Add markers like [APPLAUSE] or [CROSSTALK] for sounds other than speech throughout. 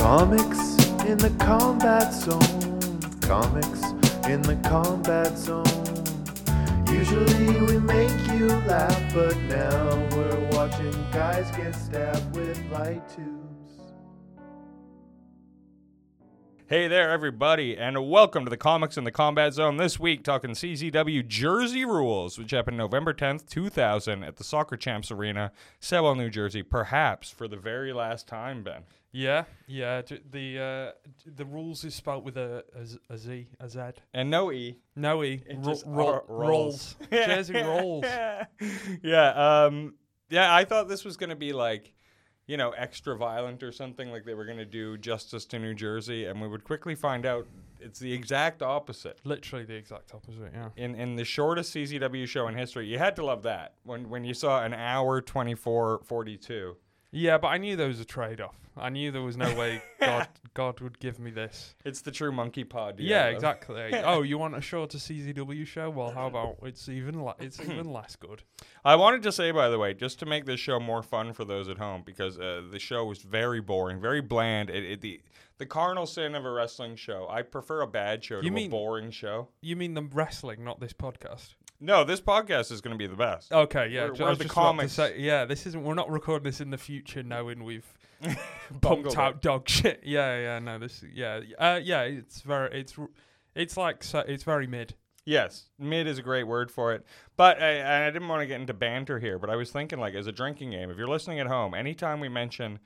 Comics in the combat zone. Comics in the combat zone. Usually we make you laugh, but now we're watching guys get stabbed with light tubes. Hey there, everybody, and welcome to the Comics in the Combat Zone. This week, talking CZW Jersey Rules, which happened November 10th, 2000, at the Soccer Champs Arena, Sewell, New Jersey, perhaps for the very last time, Ben. Yeah, yeah. d- The uh, d- the rules is spelt with a, a, z- a Z, a Z. And no E. No E. It Ro- just ro- rolls. [LAUGHS] Jersey rolls. [LAUGHS] yeah, um, yeah, I thought this was going to be like, you know, extra violent or something, like they were going to do Justice to New Jersey, and we would quickly find out it's the exact opposite. Literally the exact opposite. Yeah. in in the shortest CZW show in history. You had to love that when when you saw an hour 24 42. Yeah, but I knew there was a trade off. I knew there was no way God [LAUGHS] God would give me this. It's the true monkey pod. Yeah, exactly. [LAUGHS] oh, you want a shorter CZW show? Well, how about it's even le- it's [CLEARS THROAT] even less good. I wanted to say by the way, just to make this show more fun for those at home, because uh, the show was very boring, very bland. It, it, the the cardinal sin of a wrestling show. I prefer a bad show You to a mean- boring show. You mean the wrestling, not this podcast? No, this podcast is going to be the best. Okay, yeah. We're- we're the just comics. say- yeah, this isn't. We're not recording this in the future, knowing we've [LAUGHS] pumped out dog [LAUGHS] shit. Yeah, yeah. No, this. Yeah, uh, yeah. It's very. It's. It's like. So, it's very mid. Yes, mid is a great word for it. But I, I didn't want to get into banter here, but I was thinking, like, as a drinking game, if you're listening at home, anytime we mention,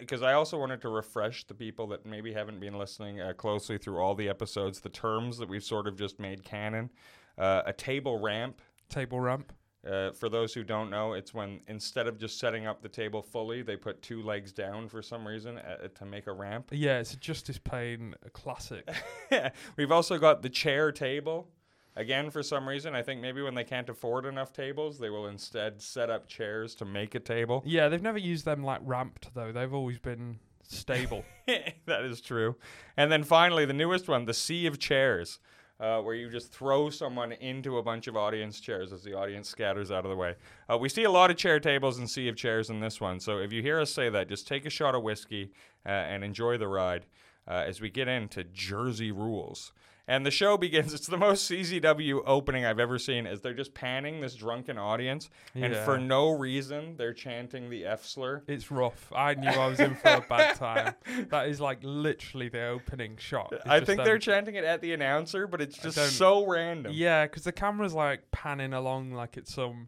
because I also wanted to refresh the people that maybe haven't been listening uh, closely through all the episodes, the terms that we've sort of just made canon. Uh, a table ramp, Table ramp. uh, for those who don't know, it's when instead of just setting up the table fully, they put two legs down for some reason uh, to make a ramp. Yeah, it's a Justice Pain classic. [LAUGHS] We've also got the chair table. Again, for some reason, I think maybe when they can't afford enough tables, they will instead set up chairs to make a table. yeah, they've never used them like ramped though. They've always been stable. [LAUGHS] that is true. And then finally, the newest one, the Sea of Chairs, uh, where you just throw someone into a bunch of audience chairs as the audience scatters out of the way. Uh, we see a lot of chair tables and Sea of Chairs in this one. So if you hear us say that, just take a shot of whiskey uh, and enjoy the ride uh, as we get into Jersey rules. And the show begins. It's the most CZW opening I've ever seen. As they're just panning this drunken audience, and Yeah. for no reason, they're chanting the F slur. It's rough. I knew I was in for a [LAUGHS] bad time. That is like literally the opening shot. It's I just think them- they're chanting it at the announcer, but it's just don't- so random. Yeah, because the camera's like panning along like it's some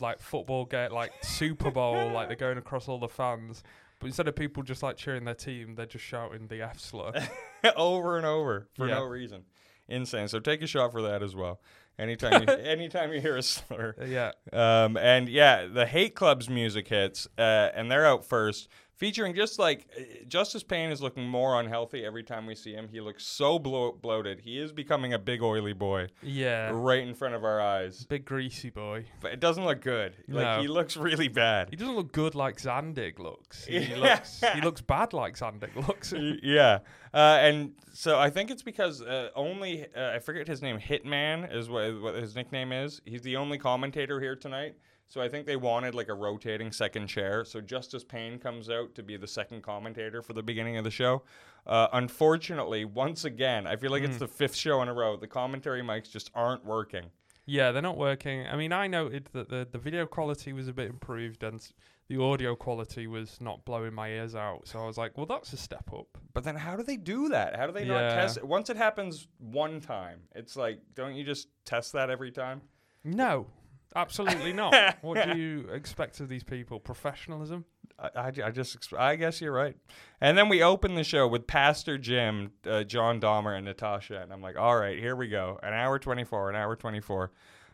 like football game, like Super Bowl, like they're going across all the fans. But instead of people just like cheering their team, they're just shouting the F slur. [LAUGHS] over and over for Yeah. no reason. Insane. So take a shot for that as well. Anytime you, [LAUGHS] anytime you hear a slur. Yeah, Um, and yeah, the Hate Club's music hits, uh, and they're out first, featuring just like uh, Justice Pain is looking more unhealthy every time we see him. He looks so blo- bloated. He is becoming a big oily boy yeah, right in front of our eyes. big greasy boy. But it doesn't look good. Like No. he looks really bad. He doesn't look good like Zandig looks. He Yeah. [LAUGHS] looks he looks bad like Zandig looks. Yeah, uh, and so I think it's because uh, only uh, I forget his name. Hitman is what, what his nickname is. He's the only commentator here tonight. So I think they wanted like a rotating second chair. So Justice Pain comes out to be the second commentator for the beginning of the show. Uh, unfortunately, once again, I feel like it's the fifth show in a row. The commentary mics just aren't working. Yeah, they're not working. I mean, I noted that the, the video quality was a bit improved and the audio quality was not blowing my ears out. So I was like, well, that's a step up. But then how do they do that? How do they not test it? Once it happens one time, it's like, don't you just test that every time? No, absolutely not. [LAUGHS] what do you expect of these people? Professionalism? I, I, I just, I guess you're right. And then we open the show with Pastor Jim, uh, John Dahmer, and Natasha. And I'm like, all right, here we go. An hour 24, an hour 24.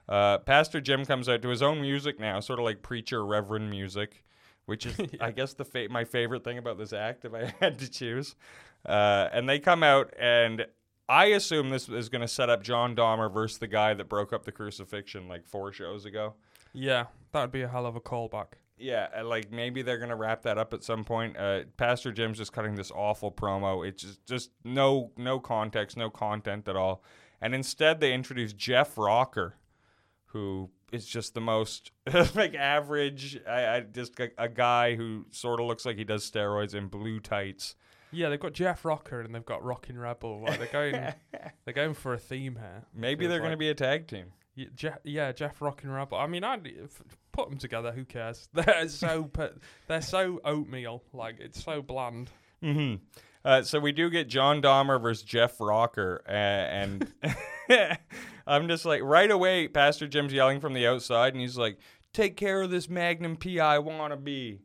Uh, Pastor Jim comes out to his own music now, sort of like preacher, reverend music, which is, [LAUGHS] I guess, the fa- my favorite thing about this act, if I [LAUGHS] had to choose. Uh, and they come out, and I assume this is going to set up John Dahmer versus the guy that broke up the crucifixion like four shows ago. Yeah, that would be a hell of a callback. Yeah, like maybe they're gonna wrap that up at some point. Uh, Pastor Jim's just cutting this awful promo. It's just, just no no context, no content at all. And instead, they introduce Jeff Rocker, who is just the most [LAUGHS] like average. I, I just a, a guy who sort of looks like he does steroids in blue tights. Yeah, they've got Jeff Rocker and they've got Rockin' Rebel. Like they're going, [LAUGHS] they're going for a theme here. Maybe they're going to be a tag team. Yeah, Jeff, yeah, Jeff Rockin' Rebel. I mean, I'd f- put them together. Who cares? [LAUGHS] They're so pe- they're so oatmeal. Like it's so bland. hmm Uh, so we do get John Dahmer versus Jeff Rocker, uh, and [LAUGHS] I'm just like right away. Pastor Jim's yelling from the outside, and he's like, "Take care of this Magnum PI wannabe."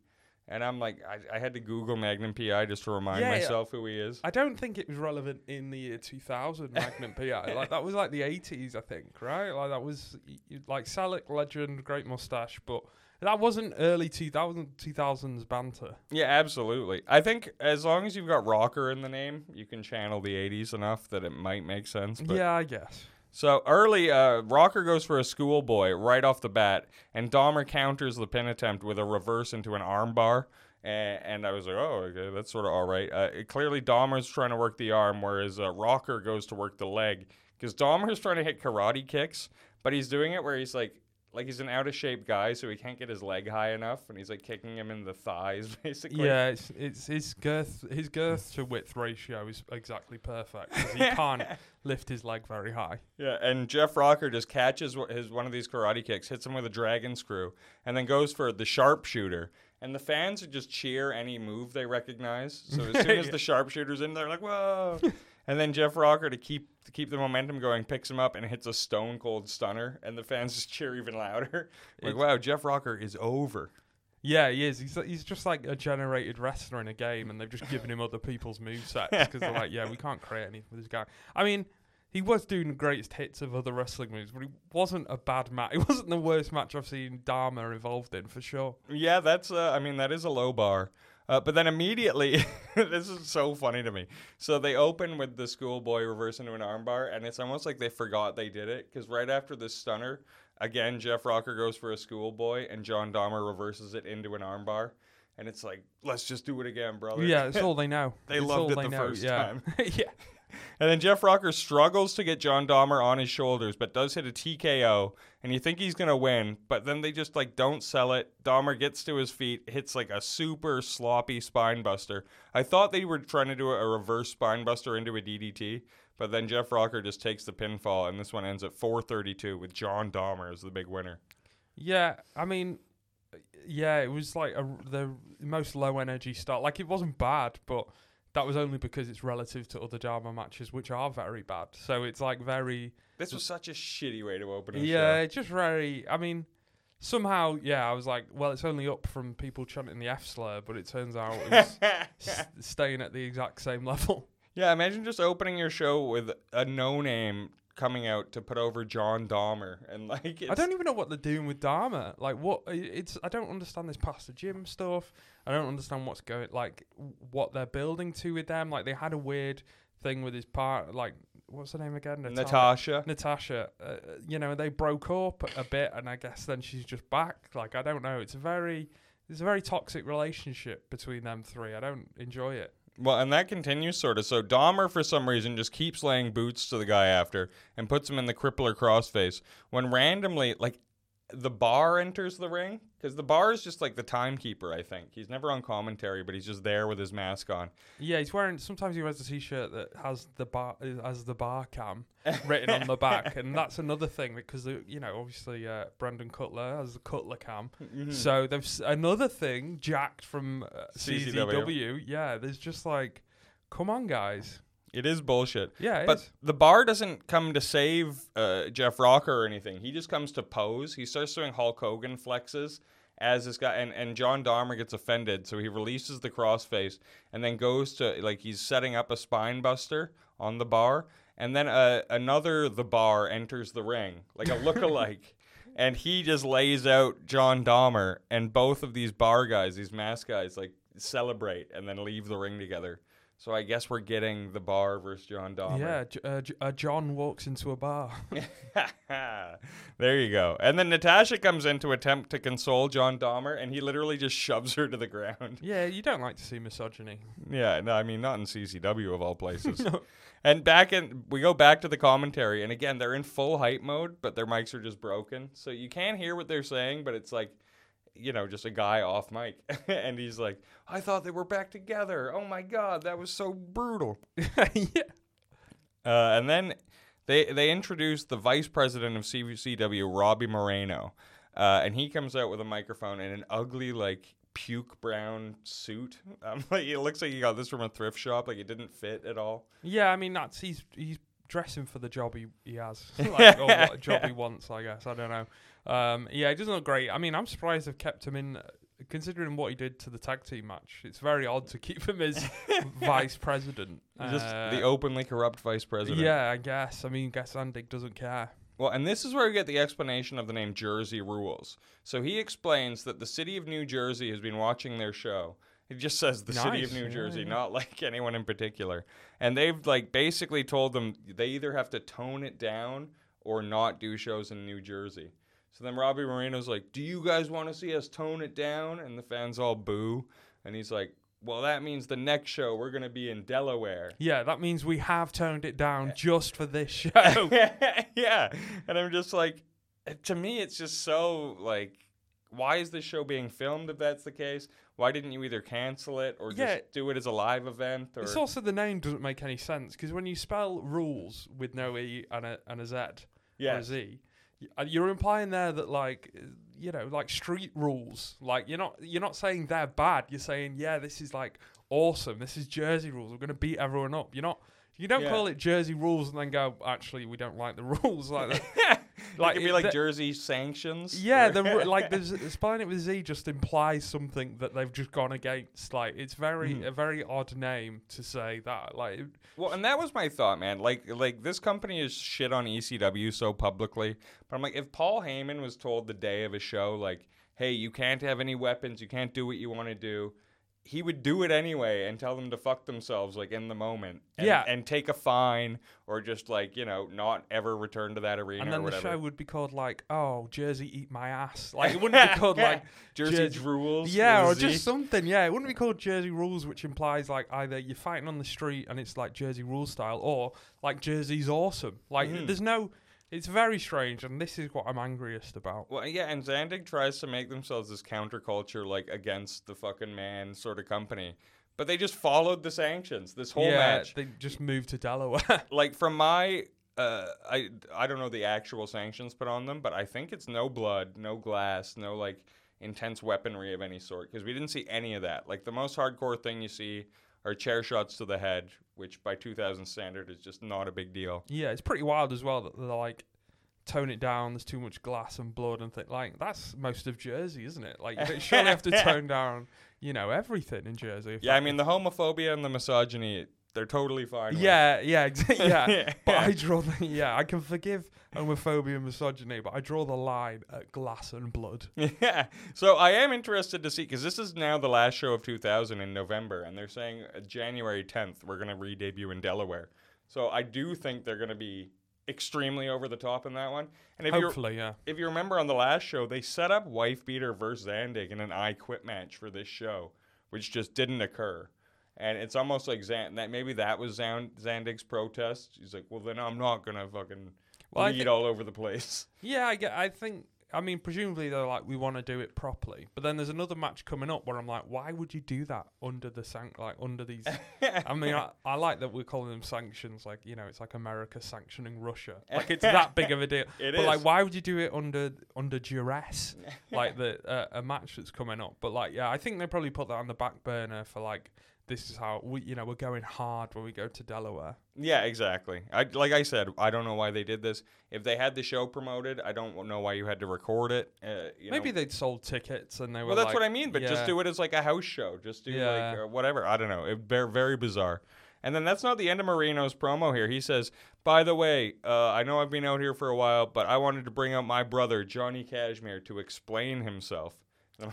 And I'm like, I, I had to Google Magnum PI just to remind Yeah, yeah. myself who he is. I don't think it was relevant in the year 2000 Magnum PI. [LAUGHS] Like that was like the 80s, I think, right? Like that was y- y- like Selleck legend, great mustache, but that wasn't early 2000 2000s banter. Yeah, absolutely. I think as long as you've got rocker in the name, you can channel the 80s enough that it might make sense. But yeah, I guess. So early, uh, Rocker goes for a schoolboy right off the bat, and Dahmer counters the pin attempt with a reverse into an armbar. And, and I was like, oh, okay, that's sort of all right. Uh, it- clearly, Dahmer's trying to work the arm, whereas uh, Rocker goes to work the leg. Because Dahmer's trying to hit karate kicks, but he's doing it where he's like, like he's an out of shape guy, so he can't get his leg high enough, and he's like kicking him in the thighs, [LAUGHS] basically. Yeah, it's, it's his girth his girth to width ratio is exactly perfect 'cause he [LAUGHS] can't lift his leg very high. Yeah, and Jeff Rocker just catches wh- his one of these karate kicks, hits him with a dragon screw, and then goes for the sharpshooter. And the fans would just cheer any move they recognize. So as soon [LAUGHS] as the sharpshooter's in, they're like, "Whoa!" And then Jeff Rocker, to keep to keep the momentum going, picks him up and hits a stone cold stunner, and the fans [LAUGHS] just cheer even louder. like, It's- "Wow, Jeff Rocker is over." Yeah, he is. He's he's just like a generated wrestler in a game, and they've just given him other people's movesets because they're like, yeah, we can't create anything with this guy. I mean, he was doing the greatest hits of other wrestling moves, but he wasn't a bad match. [LAUGHS] It wasn't the worst match I've seen Dahmer involved in for sure. Yeah, that's. Uh, I mean, that is a low bar. Uh, but then immediately, [LAUGHS] this is so funny to me. So they open with the schoolboy reverse into an armbar, and it's almost like they forgot they did it because right after this stunner, again Jeff Rocker goes for a schoolboy, and John Dahmer reverses it into an armbar, and it's like, let's just do it again, brother. Yeah, [LAUGHS] it's all they know. They It's loved it the know, first yeah. time. [LAUGHS] yeah. And then Jeff Rocker struggles to get John Dahmer on his shoulders, but does hit a TKO, and you think he's gonna win, but then they just like don't sell it. Dahmer gets to his feet, hits like a super sloppy spine buster. I thought they were trying to do a reverse spine buster into a DDT, but then Jeff Rocker just takes the pinfall, and this one ends at 432 with John Dahmer as the big winner. Yeah, I mean, yeah, it was like a, the most low energy start. Like it wasn't bad, but that was only because it's relative to other Dahmer matches, which are very bad. So it's like very, This was such a shitty way to open a yeah, it's just very. I mean, somehow, yeah, I was like, well, it's only up from people chanting the F slur, but it turns out it's [LAUGHS] s- staying at the exact same level. Yeah, imagine just opening your show with a no name coming out to put over John Dahmer and like it's, I don't even know what they're doing with Dahmer. Like, what? It's I don't understand this Pastor Jim stuff. I don't understand what's going like what they're building to with them. Like, they had a weird thing with his part. Like, what's her name again? Natalia- Natasha. Natasha. Uh, you know, they broke up a bit, and I guess then she's just back. Like, I don't know. It's a very it's a very toxic relationship between them three. I don't enjoy it. Well, and that continues sort of. So Dahmer, for some reason, just keeps laying boots to the guy after and puts him in the crippler crossface. When randomly, like, the bar enters the ring because the bar is just like the timekeeper. I think he's never on commentary, but he's just there with his mask on. Yeah, he's wearing. Sometimes he wears a t-shirt that has the bar has the bar cam written on the back, [LAUGHS] and that's another thing because the, you know obviously uh, Brandon Cutler has the Cutler cam. Mhm. So there's another thing jacked from uh. CZW. Yeah, there's just like, come on, guys. It is bullshit. Yeah, it But is. the bar doesn't come to save uh, Jeff Rocker or anything. He just comes to pose. He starts doing Hulk Hogan flexes as this guy, and, and John Dahmer gets offended, so he releases the crossface and then goes to like he's setting up a spine buster on the bar, and then uh, another the bar enters the ring like a [LAUGHS] look-alike. And he just lays out John Dahmer, and both of these bar guys, these mask guys, like celebrate and then leave the ring together. So I guess we're getting the bar versus John Dahmer. Yeah, J- uh, J- uh, John walks into a bar. [LAUGHS] there you go. And then Natasha comes in to attempt to console John Dahmer, and he literally just shoves her to the ground. [LAUGHS] yeah, you don't like to see misogyny. Yeah, no, I mean not in CZW of all places. [LAUGHS] No. And back in, we go back to the commentary, and again they're in full hype mode, but their mics are just broken, so you can't hear what they're saying, but it's like you know, just a guy off mic, [LAUGHS] and he's like, "I thought they were back together. Oh my god, that was so brutal." [LAUGHS] yeah. Uh, and then they they introduced the vice president of CZW, Robbie Mireno, uh, and he comes out with a microphone in an ugly like puke brown suit. [LAUGHS] Um, like it looks like he got this from a thrift shop. Like it didn't fit at all. Yeah, I mean that's he's he's dressing for the job he, he has, like, or what job he wants. I guess I don't know. Um, yeah, it doesn't look great. I mean, I'm surprised they've kept him in, considering what he did to the tag team match. It's very odd to keep him as [LAUGHS] vice president. Just Uh, the openly corrupt vice president. Yeah, I guess. I mean, guess Zandig doesn't care. Well, and this is where we get the explanation of the name Jersey Rules. So he explains that the city of New Jersey has been watching their show. He just says the city of Nice, New yeah, Jersey, yeah. not like anyone in particular. And they've like basically told them they either have to tone it down or not do shows in New Jersey. So then Robbie Mireno's like, "Do you guys want to see us tone it down?" And the fans all boo. And he's like, "Well, that means the next show we're going to be in Delaware." Yeah, that means we have toned it down just for this [LAUGHS] show. yeah. And I'm just like, eh, to me, it's just so like, why is this show being filmed if that's the case? Why didn't you either cancel it or Yeah. just do it as a live event? Or It's also the name doesn't make any sense because when you spell rules with no e and a and a z or a Yes. z, you're implying there that like uh, you know like street rules. Like you're not you're not saying they're bad. You're saying yeah, this is like awesome. This is Jersey rules. We're gonna beat everyone up. You're not. You don't Yeah. call it Jersey rules and then go. Actually, we don't like the [LAUGHS] rules like [LAUGHS] that. Like it could be like the- Jersey sanctions. Yeah, the [LAUGHS] like there's spelling it with Z just implies something that they've just gone against. Like it's very Mhm. a very odd name to say that. Like Well, and that was my thought, man. Like, like this company is shit on ECW so publicly, but I'm like, if Paul Heyman was told the day of a show, like, hey, you can't have any weapons, you can't do what you want to do, he would do it anyway and tell them to fuck themselves, like in the moment, and, Yeah. and take a fine or just like you know not ever return to that arena and then the show would be called like oh Jersey eat my ass. Like it wouldn't be [LAUGHS] called like Jersey Jersey- rules. yeah or just something. Yeah, it wouldn't be called Jersey rules, which implies like either you're fighting on the street and it's like Jersey rules style, or like Jersey's awesome. Like Mhm. there's no. It's very strange, and this is what I'm angriest about. Well, yeah, and Zandig tries to make themselves this counterculture, like against the fucking man sort of company, but they just followed the sanctions. This whole yeah, match, they just moved to Delaware. [LAUGHS] like from my, uh, I I don't know the actual sanctions put on them, but I think it's no blood, no glass, no like intense weaponry of any sort, because we didn't see any of that. Like the most hardcore thing you see are chair shots to the head, which by 2000 standard is just not a big deal. Yeah, it's pretty wild as well that they're like tone it down. There's too much glass and blood and things like that's most of Jersey, isn't it? Like you surely have to [LAUGHS] tone down, you know, everything in Jersey. Yeah, I mean the homophobia and the misogyny, they're totally fine. yeah, yeah, exactly. [LAUGHS] Yeah, [LAUGHS] but I draw the yeah. I can forgive homophobia and misogyny, but I draw the line at glass and blood. [LAUGHS] Yeah. So I am interested to see because this is now the last show of 2000 in November, and they're saying uh, January 10th we're going to re-debut in Delaware. So I do think they're going to be extremely over the top in that one. And if you Hopefully, yeah. if you remember on the last show, they set up Wife Beater versus Zandig in an I Quit match for this show, which just didn't occur. And it's almost like Zan- that maybe that was Zan- Zandig's protest. He's like, well, then I'm not gonna fucking Well, bleed all over the place. [LAUGHS] Yeah, I get. I think. I mean, presumably they're like, we want to do it properly. But then there's another match coming up where I'm like, why would you do that under the sank, like under these? [LAUGHS] I mean, I, I like that we're calling them sanctions. Like, you know, it's like America sanctioning Russia. [LAUGHS] Like, it's that big of a deal. It but is. like, why would you do it under under duress? like the uh, a match that's coming up. But like, yeah, I think they probably put that on the back burner for like, this is how we, you know, we're going hard when we go to Delaware. Yeah, exactly. I like I said, I don't know why they did this. If they had the show promoted, I don't know why you had to record it. Uh, you Maybe know. they'd sold tickets and they were. Well, that's like, what I mean. But just do it as like a house show. Just do Yeah. like uh, whatever. I don't know. It very very bizarre. And then that's not the end of Mireno's promo here. He says, "By the way, uh, I know I've been out here for a while, but I wanted to bring out my brother Johnny Kashmere to explain himself."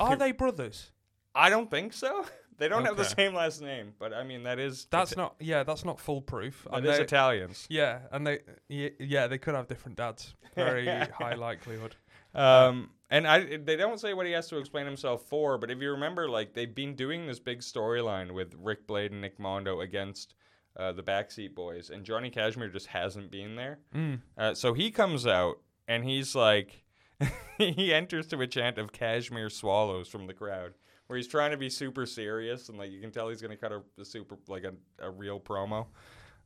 Are like, they brothers? I don't think so. [LAUGHS] They don't have the Okay. same last name, but I mean that is That's Ita- not. Yeah, that's not foolproof. that And is they- Italians. Yeah, and they yeah, yeah they could have different dads. Very [LAUGHS] high likelihood. Um, and I they don't say what he has to explain himself for, but if you remember, like they've been doing this big storyline with Ric Blade and Nick Mondo against uh, the Backseat Boys, and Johnny Kashmere just hasn't been there. Mm. Uh, so he comes out and he's like, [LAUGHS] he enters to a chant of Kashmere swallows from the crowd, where he's trying to be super serious and like you can tell he's gonna cut a, a super like a, a real promo.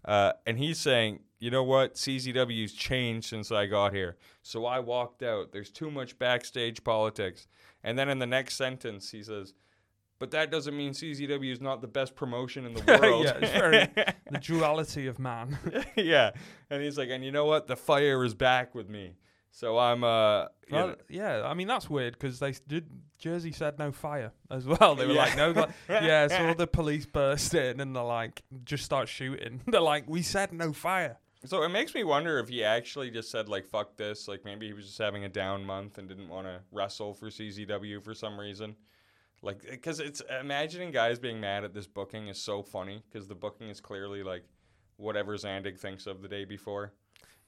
Uh, and he's saying, you know what, CZW's changed since I got here. So I walked out. There's too much backstage politics. And then in the next sentence, he says, but that doesn't mean CZW is not the best promotion in the [LAUGHS] world. yeah, it's very the duality of man. [LAUGHS] yeah. And he's like, and you know what? The fire is back with me. So I'm, uh, well, yeah, I mean that's weird because they did. Jersey said no fire as well. They were Yeah. like no, like, yeah. So all the [LAUGHS] police burst in and they're like just start shooting. [LAUGHS] They're like, we said no fire. So it makes me wonder if he actually just said like fuck this, like maybe he was just having a down month and didn't want to wrestle for CZW for some reason. Like cuz it's imagining guys being mad at this booking is so funny cuz the booking is clearly like whatever Zandig thinks of the day before.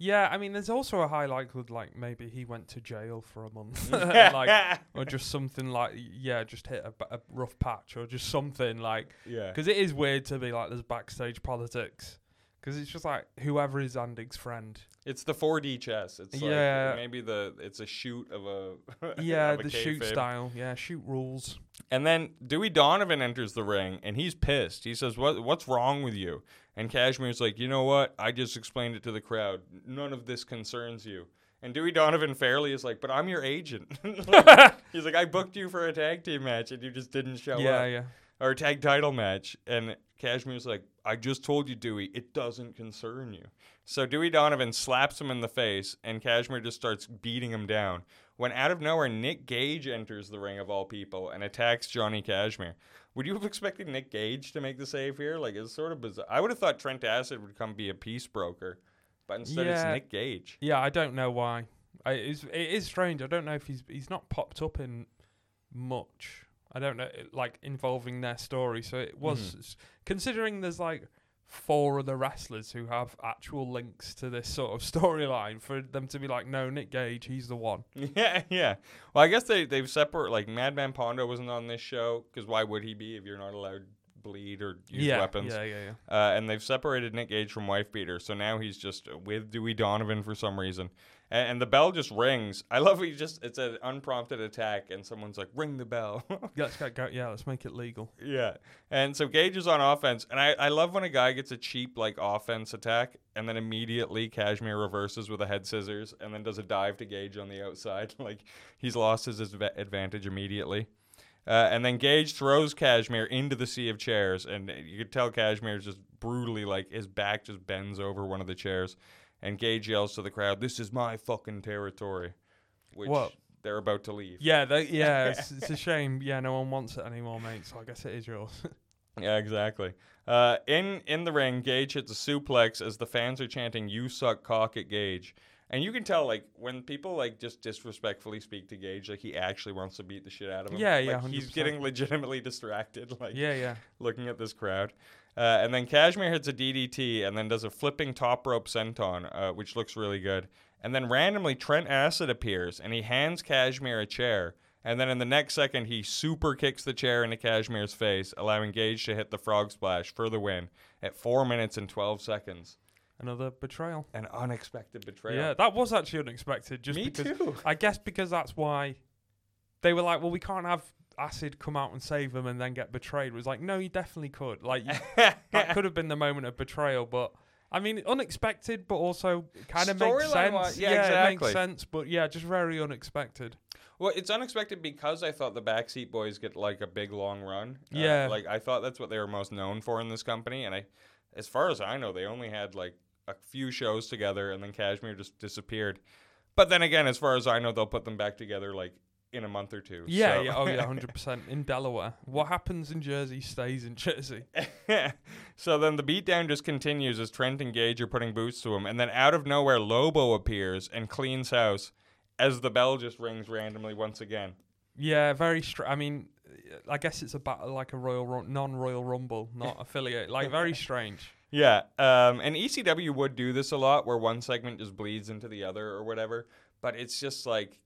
Yeah, I mean, there's also a high likelihood like maybe he went to jail for a month, [LAUGHS] [LAUGHS] like [LAUGHS] or just something like yeah, just hit a rough patch or just something like yeah. because it is weird to be like there's backstage politics because it's just like whoever is Zandig's friend. It's the 4D chess. It's like Yeah. maybe the it's a shoot of a Yeah, of a the shoot kayfabe. style. Yeah, shoot rules. And then Dewey Donovan enters the ring and he's pissed. He says, "What what's wrong with you?" And Kashmere's like, "You know what? I just explained it to the crowd. None of this concerns you." And Dewey Donovan fairly is like, "But I'm your agent." Like, [LAUGHS] [LAUGHS] he's like, "I booked you for a tag team match and you just didn't show yeah, up." yeah. Or a tag title match. And Kashmere's like, "I just told you, Dewey, it doesn't concern you." So Dewey Donovan slaps him in the face and Kashmere just starts beating him down. When out of nowhere, Nick Gage enters the ring of all people and attacks Johnny Kashmere. Would you have expected Nick Gage to make the save here? Like, it's sort of bizarre. I would have thought Trent Acid would come be a peace broker, but instead it's Nick Gage. Yeah, I don't know why. I, it is strange. I don't know if he's he's not popped up in much. I don't know, like involving their story. So it was Mhm. considering there's like four other wrestlers who have actual links to this sort of [LAUGHS] storyline for them to be like, no, Nick Gage, he's the one. [LAUGHS] Yeah, yeah. Well, I guess they they've separate like Madman Pondo wasn't on this show because why would he be if you're not allowed to bleed or use yeah, weapons? yeah, yeah, yeah. Uh, and they've separated Nick Gage from Wife Beater, so now he's just with Dewey Donovan for some reason. And, and the bell just rings. I love he just it's an unprompted attack, and someone's like, "Ring the bell." [LAUGHS] Let's get go. Yeah, let's make it legal. yeah. And so Gage is on offense, and I, I love when a guy gets a cheap like offense attack, and then immediately Kashmere reverses with a head scissors, and then does a dive to Gage on the outside. [LAUGHS] like he's lost his adva- advantage immediately. Uh, and then Gage throws Kashmere into the sea of chairs, and you could tell Kashmere's just brutally like his back just bends over one of the chairs, and Gage yells to the crowd, "This is my fucking territory," which What? they're about to leave. Yeah, they, [LAUGHS] yeah. it's, it's a shame. Yeah, no one wants it anymore, mate. So I guess it is yours. [LAUGHS] Yeah, exactly. Uh, in in the ring, Gage hits a suplex as the fans are chanting "You suck cock" at Gage, and you can tell like when people like just disrespectfully speak to Gage, like he actually wants to beat the shit out of him. Yeah, yeah, Like, he's 100%. getting legitimately [LAUGHS] distracted, like yeah, yeah. looking at this crowd. Uh, and then Kashmere hits a DDT and then does a flipping top rope senton, uh, which looks really good. And then randomly Trent Acid appears and he hands Kashmere a chair. And then in the next second, he super kicks the chair into Kashmere's face, allowing Gage to hit the frog splash for the win at 4 minutes and 12 seconds. Another betrayal. An unexpected betrayal. Yeah, that was actually unexpected. Just Me because too. I guess because that's why they were like, well, we can't have Acid come out and save them and then get betrayed. It was like, no, you definitely could. Like you, [LAUGHS] that could have been the moment of betrayal, but. I mean, unexpected, but also kind of makes sense. wise- yeah, it exactly. makes sense, but yeah, just very unexpected. Well, it's unexpected because I thought the Backseat Boys get like a big long run. Uh, Yeah. like I thought that's what they were most known for in this company, and I, as far as I know, they only had like a few shows together, and then Kashmere just disappeared. But then again, as far as I know, they'll put them back together like in a month or two. Yeah, so- yeah, oh yeah, [LAUGHS] hundred percent in Delaware. What happens in Jersey stays in Jersey. [LAUGHS] so then the beatdown just continues as Trent and Gage are putting boots to him, and then out of nowhere, Lobo appears and cleans house as the bell just rings randomly once again. Yeah, very. Str- I mean, I guess it's about like a royal, Rum- non-royal rumble, not [LAUGHS] affiliate. Like very strange. Yeah, um, and ECW would do this a lot, where one segment just bleeds into the other or whatever. But it's just like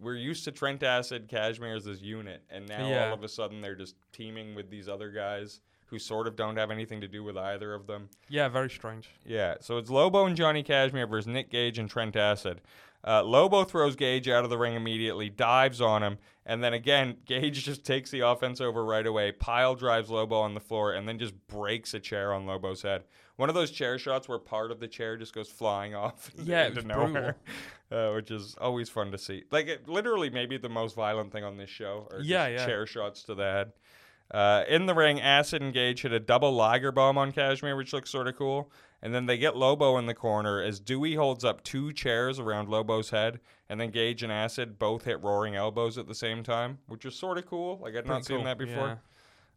we're used to Trent Acid, Kashmere as this unit, and now Yeah. all of a sudden they're just teaming with these other guys who sort of don't have anything to do with either of them. Yeah, very strange. Yeah, so it's Lobo and Johnny Kashmere versus Nick Gage and Trent Acid. Uh, Lobo throws Gage out of the ring immediately, dives on him, and then again, [LAUGHS] Gage just takes the offense over right away, pile drives Lobo on the floor, and then just breaks a chair on Lobo's head. One of those chair shots where part of the chair just goes flying [LAUGHS] off Yeah, into nowhere, [LAUGHS] uh, which is always fun to see. Like, it, literally, maybe the most violent thing on this show are Yeah, yeah. chair shots to the head. Uh, in the ring, Acid and Gage hit a double Liger bomb on Kashmere, which looks sort of cool. And then they get Lobo in the corner as Dewey holds up two chairs around Lobo's head, and then Gage and Acid both hit roaring elbows at the same time, which is sort of cool. Like I'd not seen cool, that before.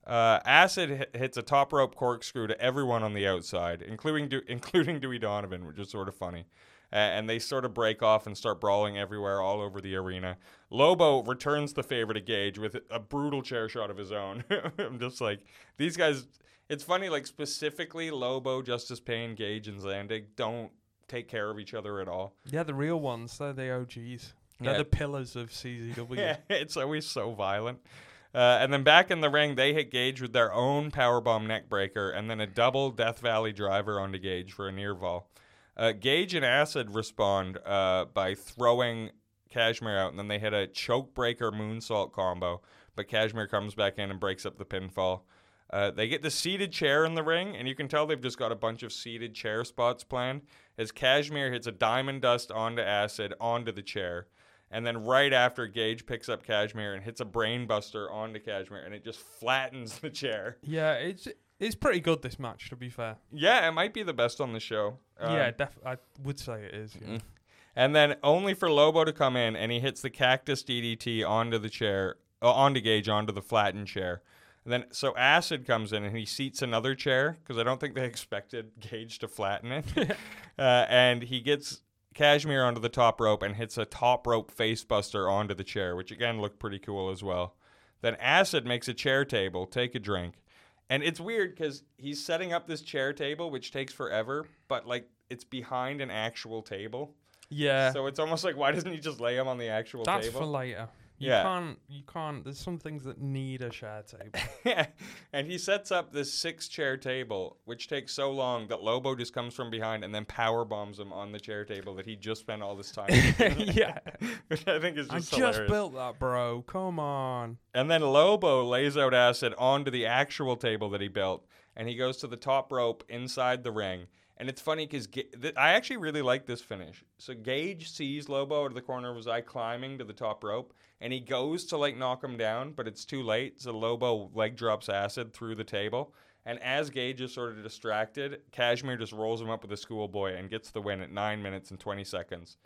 yeah. Uh, Acid hit, hits a top rope corkscrew to everyone on the outside, including De- including Dewey Donovan, which is sort of funny. Uh, and they sort of break off and start brawling everywhere, all over the arena. Lobo returns the favor to Gage with a brutal chair shot of his own. [LAUGHS] I'm just like these guys. It's funny, like specifically Lobo, Justice Pain, Gage, and Zandig don't take care of each other at all. Yeah, the real ones. They're the OGs. They're Yeah. the pillars of CZW. [LAUGHS] Yeah, it's always so violent. Uh, and then back in the ring, they hit Gage with their own powerbomb neckbreaker and then a double Death Valley driver onto Gage for a near fall. Uh, Gage and Acid respond uh, by throwing Kashmere out, and then they hit a choke breaker moonsault combo. But Kashmere comes back in and breaks up the pinfall. Uh, they get the seated chair in the ring, and you can tell they've just got a bunch of seated chair spots planned. As Kashmere hits a diamond dust onto Acid onto the chair, and then right after Gage picks up Kashmere and hits a brainbuster onto Kashmere, and it just flattens [LAUGHS] the chair. Yeah, it's it's pretty good this match to be fair. Yeah, it might be the best on the show. Um, yeah, def- I would say it is. Yeah. Mm. And then only for Lobo to come in, and he hits the cactus DDT onto the chair, uh, onto Gage, onto the flattened chair. And then so Acid comes in and he seats another chair because I don't think they [LAUGHS] expected Gage to flatten it. [LAUGHS] uh, and he gets Kashmere onto the top rope and hits a top rope facebuster onto the chair, which again looked pretty cool as well. Then Acid makes a chair table, take a drink. And it's weird because he's setting up this chair table, which takes forever, but like it's behind an actual table. Yeah, So it's almost like why doesn't he just lay him on the actual table? that's table? for later. You Yeah. can't. You can't. There's some things that need a chair table. [LAUGHS] and he sets up this six chair table, which takes so long that Lobo just comes from behind and then power bombs him on the chair table that he just spent all this time. [LAUGHS] yeah, [LAUGHS] which I think is just I just just built that, bro. Come on. And then Lobo lays out acid onto the actual table that he built, and he goes to the top rope inside the ring. And it's funny because th- I actually really like this finish. So Gage sees Lobo out of the corner of his eye climbing to the top rope, and he goes to like knock him down, but it's too late. So Lobo leg drops acid through the table. And as Gage is sort of distracted, Kashmere just rolls him up with a schoolboy and gets the win at 9 minutes and 20 seconds.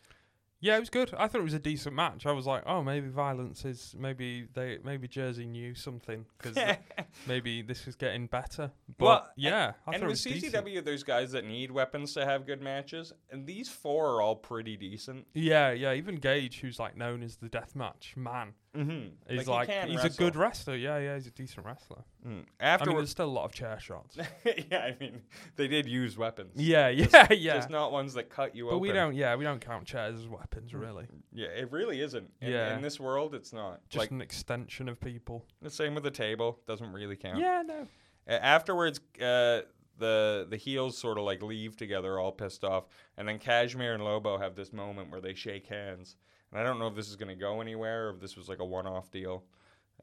Yeah, it was good. I thought it was a decent match. I was like, oh, maybe violence is maybe they maybe Jersey knew something because [LAUGHS] maybe this is getting better. But Well, yeah, I and with was decent. CZW, there's guys that need weapons to have good matches, and these four are all pretty decent. Yeah, yeah. Even Gage, who's like known as the deathmatch man, Mm-hmm. is like, he's a good wrestler. Yeah, yeah, he's a decent wrestler. Mm. I mean, Afterwards, there's still a lot of chair shots. [LAUGHS] yeah, I mean, they did use weapons. yeah, [LAUGHS] yeah, yeah. Just not ones that cut you but open. we don't. Yeah, we don't count chairs as weapons, really. Yeah, it really isn't. In, Yeah. in this world, it's not. Just like an extension of people. the same with the table. Doesn't really count. Yeah, no. A- Afterwards, uh, the the heels sort of like leave together, all pissed off, and then Kashmere and Lobo have this moment where they shake hands. And I don't know if this is going to go anywhere, or if this was like a one-off deal.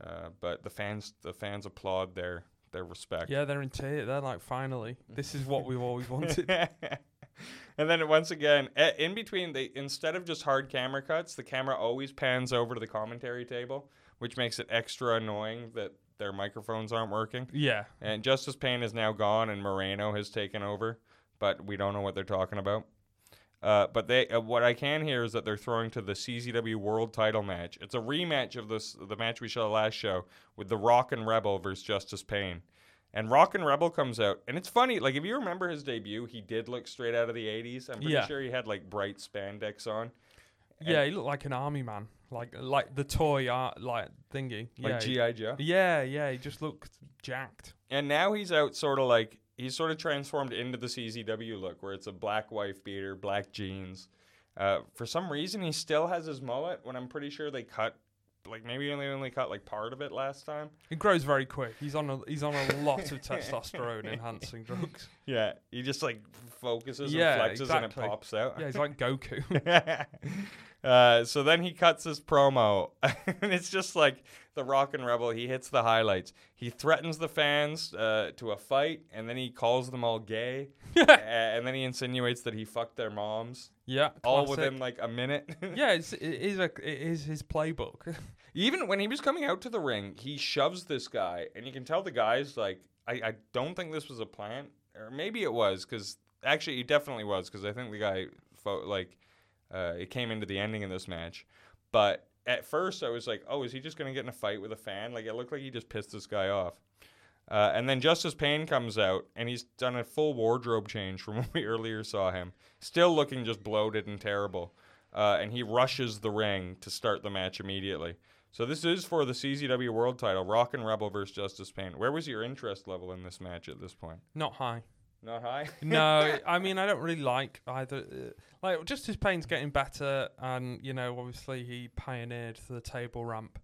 Uh, but the fans the fans applaud their their respect. Yeah, they're in tears. They're like, finally, this is what we've always wanted. [LAUGHS] and then once again, eh, in between, they instead of just hard camera cuts, the camera always pans over to the commentary table, which makes it extra annoying that their microphones aren't working. yeah, And Justice Pain is now gone, and Mireno has taken over, but we don't know what they're talking about. Uh, but they, uh, what I can hear is that they're throwing to the CZW World Title match. It's a rematch of this, the match we saw last show with the Rockin' Rebel versus Justice Pain. And Rockin' Rebel comes out, and it's funny. Like if you remember his debut, he did look straight out of the '80s. I'm pretty Yeah. sure he had like bright spandex on, yeah. He looked like an army man, like like the toy art like thingy. like yeah, GI Joe. yeah, yeah. He just looked jacked. And now he's out sort of like he's sort of transformed into the CZW look where it's a black wife beater, black jeans. Uh, for some reason, he still has his mullet when I'm pretty sure they cut like maybe only only cut like part of it last time. It grows very quick. He's on a he's on a lot of testosterone enhancing [LAUGHS] drugs. Yeah, he just like focuses Yeah, and flexes and it pops out. Yeah, he's like Goku. [LAUGHS] [LAUGHS] uh, so then he cuts his promo, [LAUGHS] and it's just like the Rockin' Rebel. He hits the highlights. He threatens the fans uh, to a fight, and then he calls them all gay, [LAUGHS] and then he insinuates that he fucked their moms, yeah, all classic. within like a minute. [LAUGHS] Yeah, it's, it is a it is his playbook. Even when he was coming out to the ring, he shoves this guy, and you can tell the guy's like, I, I don't think this was a plant, or maybe it was, because actually, it definitely was, because I think the guy, fo- like, uh, it came into the ending of this match. But at first, I was like, oh, is he just going to get in a fight with a fan? Like, it looked like he just pissed this guy off. Uh, and then Justice Pain comes out, and he's done a full wardrobe change from [LAUGHS] when we earlier saw him. Still looking just bloated and terrible. Uh, and he rushes the ring to start the match immediately. So this is for the CZW World Title, Rockin' Rebel versus Justice Pain. Where was your interest level in this match at this point? Not high. Not high. [LAUGHS] No, I mean I don't really like either. Uh, like Justice Pain's getting better, and you know obviously he pioneered the table ramp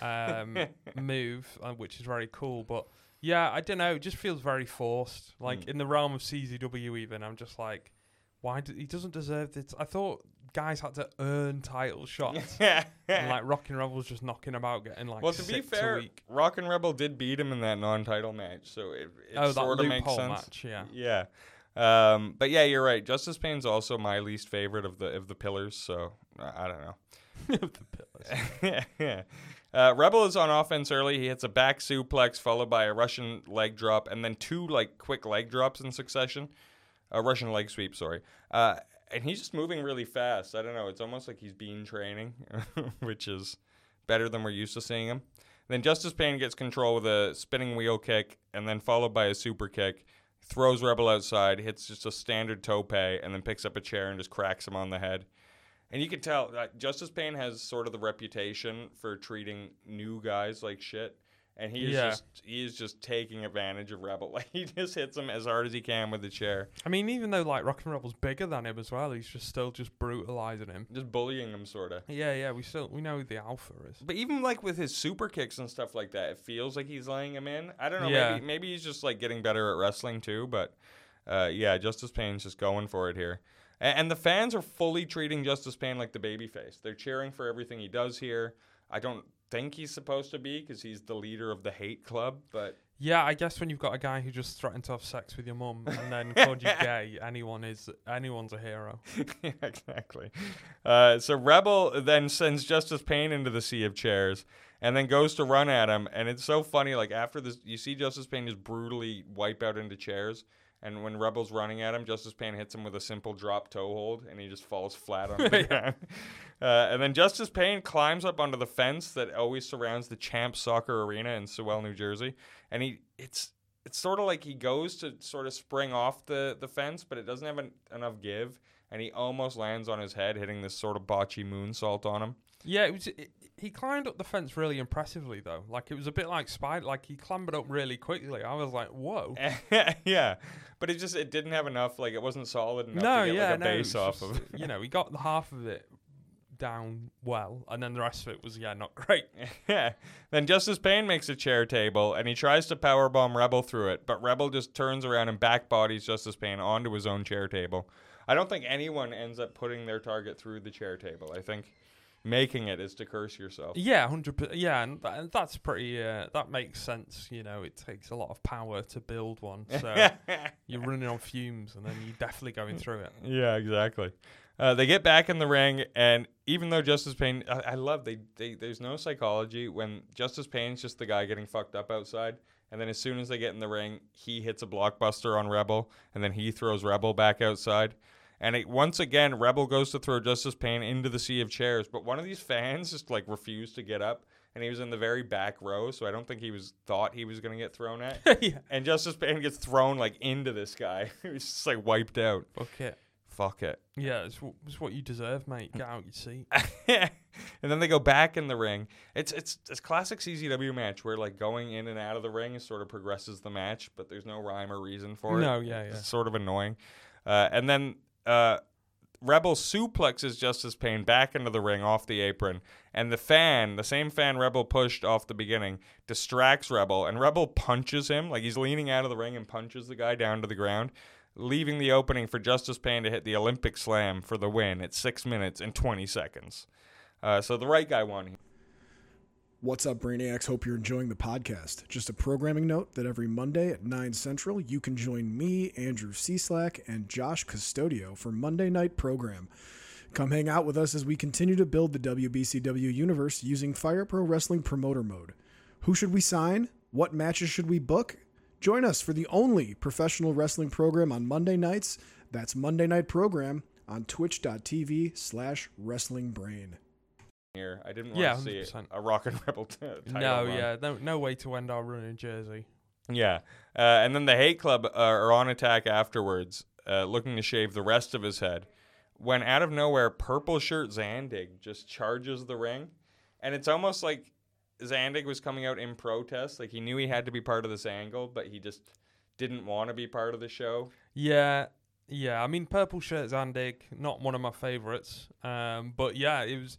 um, [LAUGHS] move, uh, which is very cool. But yeah, I don't know. It just feels very forced. Like Mm. in the realm of CZW, even I'm just like, why? Do, he doesn't deserve this. I thought guys had to earn title shots. [LAUGHS] yeah. and like Rockin' was just knocking about, getting like well, to be fair, a week. Rockin' Rebel did beat him in that non-title match, so it, it Oh, sort of makes sense. match, yeah. Yeah. Um, but yeah, you're right. Justice Pain's also my least favorite of the of the pillars, so I I don't know. [LAUGHS] the pillars. [LAUGHS] uh, Rebel is on offense early. He hits a back suplex followed by a Russian leg drop, and then two like quick leg drops in succession. A Russian leg sweep, sorry. Uh, and he's just moving really fast. I don't know. It's almost like he's been training, [LAUGHS] which is better than we're used to seeing him. Then Justice Pain gets control with a spinning wheel kick, and then followed by a super kick. Throws Rebel outside, hits just a standard tope, and then picks up a chair and just cracks him on the head. And you can tell that Justice Pain has sort of the reputation for treating new guys like shit. And he's Yeah. just he's just taking advantage of Rebel. [LAUGHS] Like he just hits him as hard as he can with the chair. I mean, even though like Rockin' Rebel's bigger than him as well, he's just still just brutalizing him. Just bullying him sorta. Yeah, yeah, we still we know who the alpha is. But even like with his super kicks and stuff like that, it feels like he's laying him in. I don't know. Yeah. Maybe maybe he's just like getting better at wrestling too. But uh, yeah, Justice Pain's just going for it here. And, and the fans are fully treating Justice Pain like the babyface. They're cheering for everything he does here. I don't think he's supposed to be because he's the leader of the hate club. But Yeah, I guess when you've got a guy who just threatened to have sex with your mum and then called you [LAUGHS] gay, anyone is anyone's a hero. yeah, [LAUGHS] exactly. Uh, so Rebel then sends Justice Pain into the sea of chairs and then goes to run at him. And it's so funny. Like after this, you see Justice Pain just brutally wipe out into chairs. And when Rebel's running at him, Justice Pain hits him with a simple drop toe hold, and he just falls flat on the [LAUGHS] ground. Uh, and then Justice Pain climbs up onto the fence that always surrounds the Champ Soccer Arena in Sewell, New Jersey. And he, it's it's sort of like he goes to sort of spring off the, the fence, but it doesn't have en- enough give, and he almost lands on his head, hitting this sort of botchy moonsault on him. Yeah, it was. It, he climbed up the fence really impressively though. Like it was a bit like spider. Like he clambered up really quickly. I was like, whoa. [LAUGHS] yeah, but it just it didn't have enough. Like it wasn't solid enough no, to get yeah, like a no. base off just, of. you know, he got the half of it down well, and then the rest of it was yeah, not great. [LAUGHS] Yeah. Then Justice Pain makes a chair table and he tries to power bomb Rebel through it, but Rebel just turns around and back bodies Justice Pain onto his own chair table. I don't think anyone ends up putting their target through the chair table. I think making it is to curse yourself. Yeah, hundred percent. Yeah, and, tha- and that's pretty. Uh, that makes sense. You know, it takes a lot of power to build one. So [LAUGHS] you're running on fumes, and then you're definitely going through it. Yeah, exactly. Uh, they get back in the ring, and even though Justice Pain, I, I love they, they. There's no psychology when Justice Pain's just the guy getting fucked up outside, and then as soon as they get in the ring, he hits a blockbuster on Rebel, and then he throws Rebel back outside. And it, once again, Rebel goes to throw Justice Pain into the sea of chairs, but one of these fans just like refused to get up, and he was in the very back row, so I don't think he was thought he was gonna get thrown at. [LAUGHS] yeah. and Justice Pain gets thrown like into this guy, [LAUGHS] who's just like wiped out. Fuck it. Fuck it. Yeah, it's, w- it's what you deserve, mate. Get out your seat. [LAUGHS] and then they go back in the ring. It's it's it's classic CZW match where like going in and out of the ring sort of progresses the match, but there's no rhyme or reason for it. No, yeah, yeah. It's sort of annoying. Uh, and then uh, Rebel suplexes Justice Pain back into the ring off the apron, and the fan, the same fan Rebel pushed off the beginning, distracts Rebel, and Rebel punches him like he's leaning out of the ring and punches the guy down to the ground, leaving the opening for Justice Pain to hit the Olympic Slam for the win at six minutes and twenty seconds. Uh, so the right guy won. What's up, Brainiacs? Hope you're enjoying the podcast. Just a programming note that every Monday at 9 Central, you can join me, Andrew Cieslak, and Josh Custodio for Monday Night Program. Come hang out with us as we continue to build the WBCW universe using Fire Pro Wrestling Promoter Mode. Who should we sign? What matches should we book? Join us for the only professional wrestling program on Monday nights. That's Monday Night Program on twitch.tv slash wrestlingbrain. Here, I didn't want Yeah, to see it, a Rockin' Rebel [LAUGHS] t- title No, run. yeah, no, no way to end our run in Jersey. Yeah. Uh, and then the Hate Club uh, are on attack afterwards, uh, looking to shave the rest of his head. When out of nowhere, purple shirt Zandig just charges the ring. And it's almost like Zandig was coming out in protest. Like he knew he had to be part of this angle, but he just didn't want to be part of the show. Yeah, yeah. I mean, purple shirt Zandig, not one of my favorites. Um, but yeah, it was.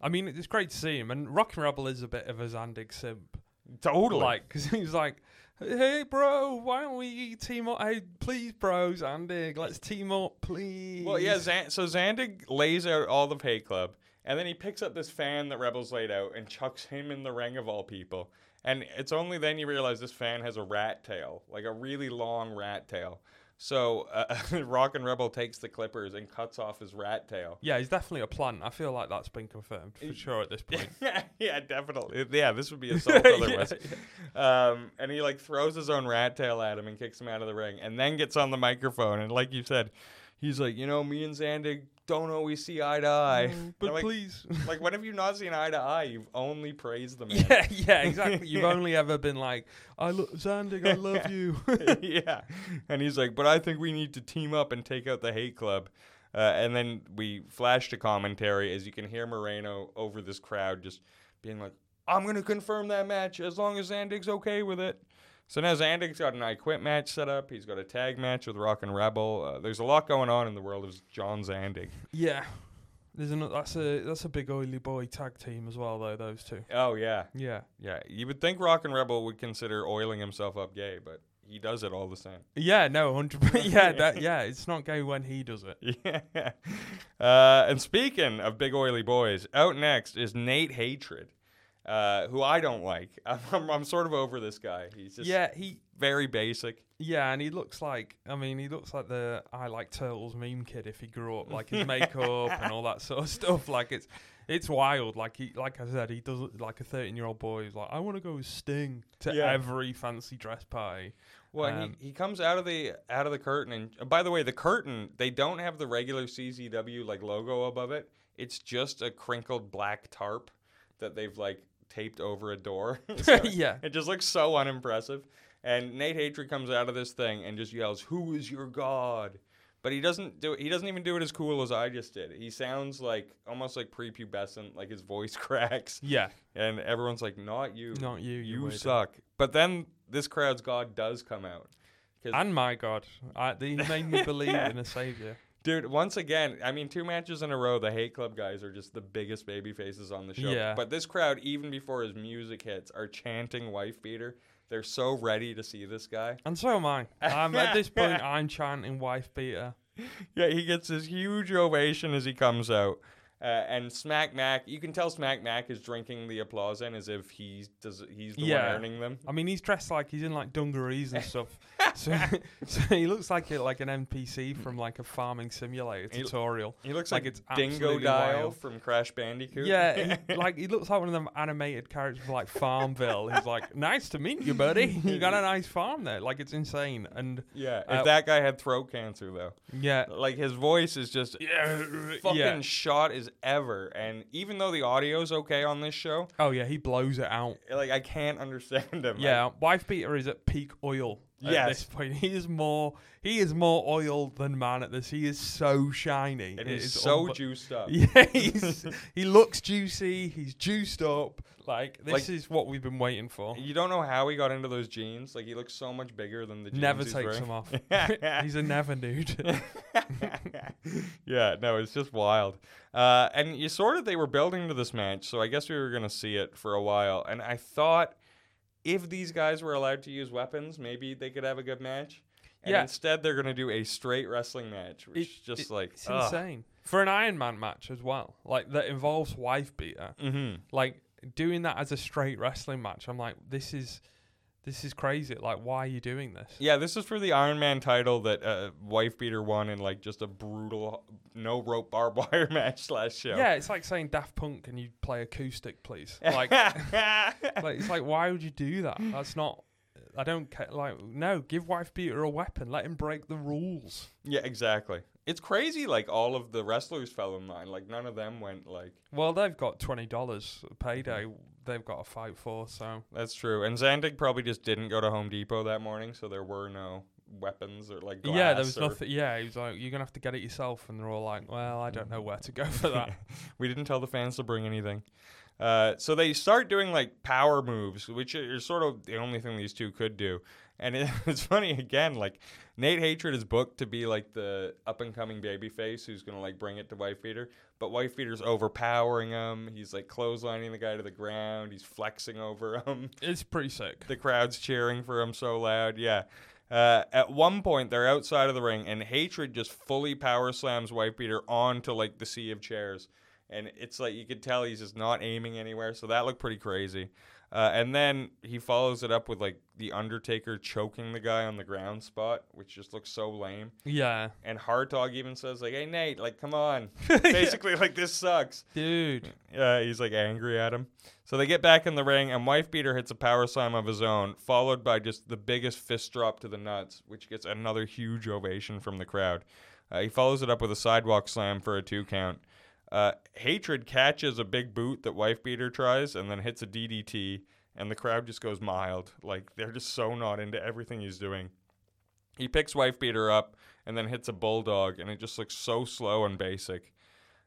I mean, it's great to see him. And Rockin' Rebel is a bit of a Zandig simp. Totally. Like, because he's like, hey, bro, why don't we team up? Hey, please, bro, Zandig, let's team up, please. Well, yeah. Zan- so Zandig lays out all the Hate Club, and then he picks up this fan that Rebels laid out and chucks him in the ring of all people. And it's only then you realize this fan has a rat tail, like a really long rat tail. So uh, [LAUGHS] Rockin' Rebel takes the clippers and cuts off his rat tail. Yeah, he's definitely a plant. I feel like that's been confirmed for sure at this point. [LAUGHS] yeah, definitely. Yeah, this would be [LAUGHS] assault otherwise. Yeah, Um, and he like throws his own rat tail at him and kicks him out of the ring, and then gets on the microphone and like you said, he's like, you know, me and Zandig don't always see eye to eye. Mm, [LAUGHS] but I'm like, please. [LAUGHS] like when have you not seen eye to eye? You've only praised the man. Yeah, yeah, exactly. You've [LAUGHS] only ever been like, I love Zandig, I love you. yeah. And he's like, but I think we need to team up and take out the hate club. Uh, and then we flash to commentary as you can hear Mireno over this crowd just being like, I'm going to confirm that match as long as Zandig's okay with it. So now Zandig's got an I Quit match set up. He's got a tag match with Rockin' Rebel. Uh, there's a lot going on in the world of John Zandig. yeah. There's another, that's a that's a big oily boy tag team as well though those two. Oh, yeah. Yeah. Yeah. You would think Rockin' Rebel would consider oiling himself up gay, but he does it all the same. Yeah, no, 100 percent. [LAUGHS] Yeah, that yeah, it's not gay when he does it. [LAUGHS] Yeah. Uh, and speaking of big oily boys, out next is Nate Hatred, uh, who I don't like. [LAUGHS] I'm, I'm, I'm sort of over this guy. He's just Yeah, he very basic. Yeah, and he looks like I mean, he looks like the I like turtles meme kid if he grew up, like his [LAUGHS] makeup and all that sort of stuff. Like it's it's wild. Like he like I said, he does like a thirteen year old boy who's like, I wanna go with Sting to Yeah. every fancy dress party. Well, Um, he, he comes out of the out of the curtain, and uh, by the way, the curtain they don't have the regular CZW like logo above it. It's just a crinkled black tarp that they've like taped over a door. [LAUGHS] [LAUGHS] So yeah. It just looks so unimpressive. And Nate Hatred comes out of this thing and just yells, "Who is your god?" But he doesn't do it. He doesn't even do it as cool as I just did. He sounds like almost like prepubescent, like his voice [LAUGHS] cracks, Yeah. and everyone's like, "Not you, Not you, you, you suck." But then this crowd's god does come out. And my God, I, he made me believe in a savior. Dude, once again, I mean, two matches in a row, the Hate Club guys are just the biggest baby faces on the show. Yeah. But this crowd, even before his music hits, are chanting wife beater. They're so ready to see this guy. And so am I. I'm at this [LAUGHS] point. I'm chanting wife beater. Yeah, he gets this huge ovation as he comes out. Uh, and Smack Mac, you can tell Smack Mac is drinking the applause in as if he's does he's the Yeah. one earning them. I mean, he's dressed like he's in like dungarees and [LAUGHS] stuff. [LAUGHS] so, so he looks like a, like an NPC from like a farming simulator He- tutorial. He looks Like like, it's Dingodile wild. from Crash Bandicoot. Yeah, he, [LAUGHS] like he looks like one of them animated characters from like Farmville. He's like, "Nice to meet you, buddy. [LAUGHS] You got a nice farm there." Like it's insane. And yeah. If Uh, that guy had throat cancer though, yeah, like his voice is just yeah, fucking yeah. shot as ever. And even though the audio's okay on this show, Oh yeah, he blows it out. like I can't understand him. Yeah, wife beater is at peak oil. At Yes. this point, [LAUGHS] he is more he is more oil than man at this. He is so shiny. And It he's is so unbe- juiced up. [LAUGHS] Yeah, he's, [LAUGHS] he looks juicy. He's juiced up. Like this Like- is what we've been waiting for. You don't know how he got into those jeans. Like he looks so much bigger than the jeans Never he's takes wearing. them off. he's a never nude. yeah, no, it's just wild. Uh, and you sort of they were building to this match, so I guess we were gonna see it for a while. And I thought if these guys were allowed to use weapons, maybe they could have a good match. And Yeah. instead, they're gonna do a straight wrestling match, which is just like it's insane for an Iron Man match as well. Like that involves wife beater. Mm-hmm. Like doing that as a straight wrestling match. I'm like, this is this is crazy. Like, why are you doing this? Yeah, this is for the Iron Man title that uh, Wife Beater won in like just a brutal no rope barbed [LAUGHS] wire match slash show. Yeah, it's like saying Daft Punk, can you play acoustic, please? [LAUGHS] Like, like it's like, why would you do that? That's not. I don't care. Like, no, give wife beater a weapon. Let him break the rules. yeah, exactly. It's crazy. Like all of the wrestlers fell in line. Like none of them went like. Well, they've got twenty dollars payday. They've got to fight for. So That's true. And Zandig probably just didn't go to Home Depot that morning, so there were no weapons or like yeah, there was nothing. Yeah, he was like, you're gonna have to get it yourself, and they're all like, well, I don't know where to go for that. [LAUGHS] we didn't tell the fans to bring anything. Uh, so they start doing like power moves, which are sort of the only thing these two could do. And it, [LAUGHS] it's funny again, like Nate Hatred is booked to be like the up and coming baby face who's gonna like bring it to Wife but Wife overpowering him. He's like clotheslining the guy to the ground. He's flexing over [LAUGHS] him. it's pretty sick. The crowd's cheering for him so loud. Yeah. Uh, at one point, they're outside of the ring, and Hatred just fully power slams Wife Beater onto like the sea of chairs, and it's like you could tell he's just not aiming anywhere. So that looked pretty crazy. Uh, and then he follows it up with like the Undertaker choking the guy on the ground spot, which just looks so lame. Yeah, And Hartog even says like, "Hey Nate, like come on," [LAUGHS] basically like this sucks. dude. Uh, he's like angry at him. So they get back in the ring, and Wife Beater hits a power slam of his own, followed by just the biggest fist drop to the nuts, which gets another huge ovation from the crowd. Uh, he follows it up with a sidewalk slam for a two count. Uh, Hatred catches a big boot that Wife Beater tries, and then hits a DDT, and the crowd just goes mild. Like they're just so not into everything he's doing. He picks Wife Beater up and then hits a bulldog, and it just looks so slow and basic.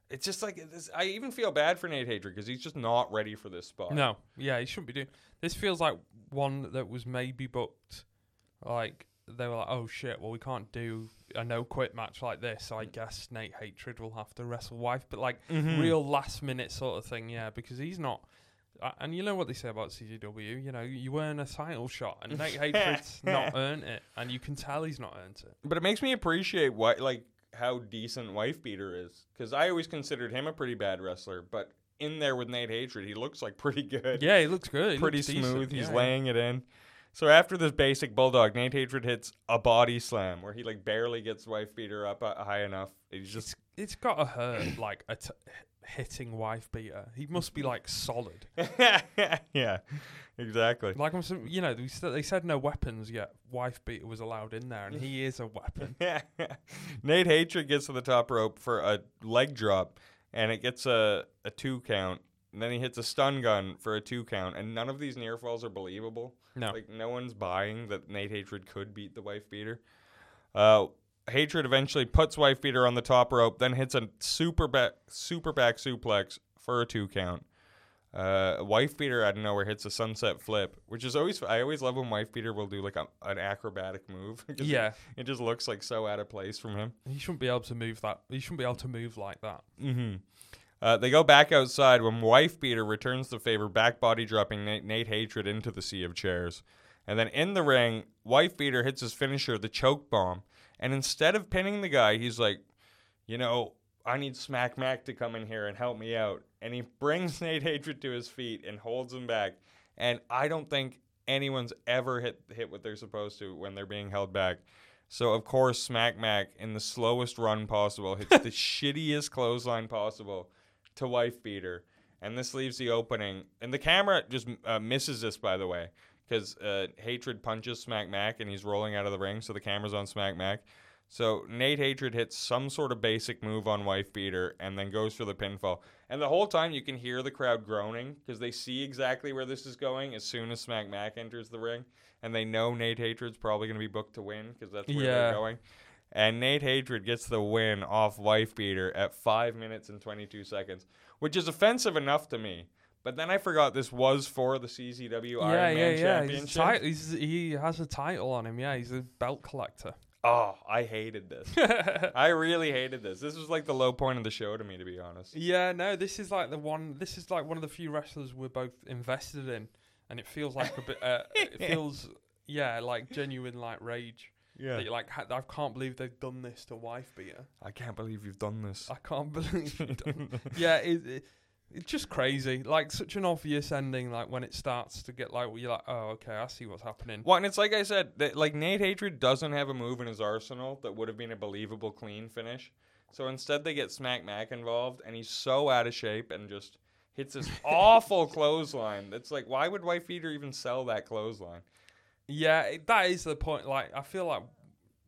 It's just like this, I even feel bad for Nate Hatred because he's just not ready for this spot. No, yeah, he shouldn't be doing. This feels like one that was maybe booked. Like they were like, oh shit, well we can't do a no quit match like this, so I guess Nate Hatred will have to wrestle wife. But like Mhm. real last minute sort of thing, yeah, because he's not. Uh, and you know what they say about CZW, you know, you earn a title shot, and Nate [LAUGHS] Hatred's not earned it, and you can tell he's not earned it. But it makes me appreciate what like how decent Wife Beater is because I always considered him a pretty bad wrestler, but in there with Nate Hatred, he looks like pretty good. Yeah, he looks good. he pretty looks smooth. decent, He's yeah, laying it in. So after this basic bulldog, Nate Hatred hits a body slam where he like barely gets Wife Beater up uh, high enough. He's just It's got to hurt, [CLEARS THROAT] like a t- hitting wife beater. He must be like solid. [LAUGHS] yeah, exactly. Like I'm, so, you know, they said, they said no weapons yet. Wife beater was allowed in there, and he [LAUGHS] is a weapon. [LAUGHS] Nate Hatred gets to the top rope for a leg drop, and it gets a, a two count. And then he hits a stun gun for a two count, and none of these near falls are believable. No, Like no one's buying that Nate Hatred could beat the wife beater. Uh, Hatred eventually puts wife beater on the top rope, then hits a super back super back suplex for a two count. Uh, wife beater out of nowhere hits a sunset flip, which is always I always love when wife beater will do like a, an acrobatic move. [LAUGHS] yeah, it just looks like so out of place from him. he shouldn't be able to move that. He shouldn't be able to move like that. Mm-hmm. Uh, they go back outside when Wife Beater returns the favor, back body dropping Nate, Nate Hatred into the sea of chairs. And then in the ring, Wife Beater hits his finisher, the choke bomb. And instead of pinning the guy, he's like, you know, I need Smack Mac to come in here and help me out. And he brings [LAUGHS] Nate Hatred to his feet and holds him back. And I don't think anyone's ever hit hit what they're supposed to when they're being held back. So of course, Smack Mac in the slowest run possible hits the [LAUGHS] shittiest clothesline possible to Wife Beater, and this leaves the opening. And the camera just uh, misses this, by the way, because uh, Hatred punches Smack Mac and he's rolling out of the ring, so the camera's on Smack Mac. So Nate Hatred hits some sort of basic move on Wife Beater and then goes for the pinfall. And the whole time you can hear the crowd groaning because they see exactly where this is going as soon as Smack Mac enters the ring. And they know Nate Hatred's probably going to be booked to win because that's where Yeah. they're going. And Nate Hatred gets the win off Wife Beater at 5 minutes and 22 seconds, which is offensive enough to me. But then I forgot this was for the CZW Iron yeah, yeah, Man yeah. He's, Championship. ti- he's he has a title on him. Yeah, he's a belt collector. Oh, I hated this. [LAUGHS] I really hated this. This was like the low point of the show to me, to be honest. Yeah, no, this is like the one. This is like one of the few wrestlers we're both invested in, and it feels like a bit. Uh, it [LAUGHS] feels, yeah, like genuine like rage. Yeah. That you're like, I can't believe they've done this to wife beater. I can't believe you've done this. I can't believe. you've done- [LAUGHS] [LAUGHS] yeah, it, it, it's just crazy. Like such an obvious ending. Like when it starts to get like, you're like, oh, okay, I see what's happening. Well, and it's like I said, that like Nate Hatred doesn't have a move in his arsenal that would have been a believable clean finish. So instead, they get Smack Mac involved, and he's so out of shape and just hits this [LAUGHS] awful clothesline. That's like, why would Wife Beater even sell that clothesline? Yeah, that is the point. Like, I feel like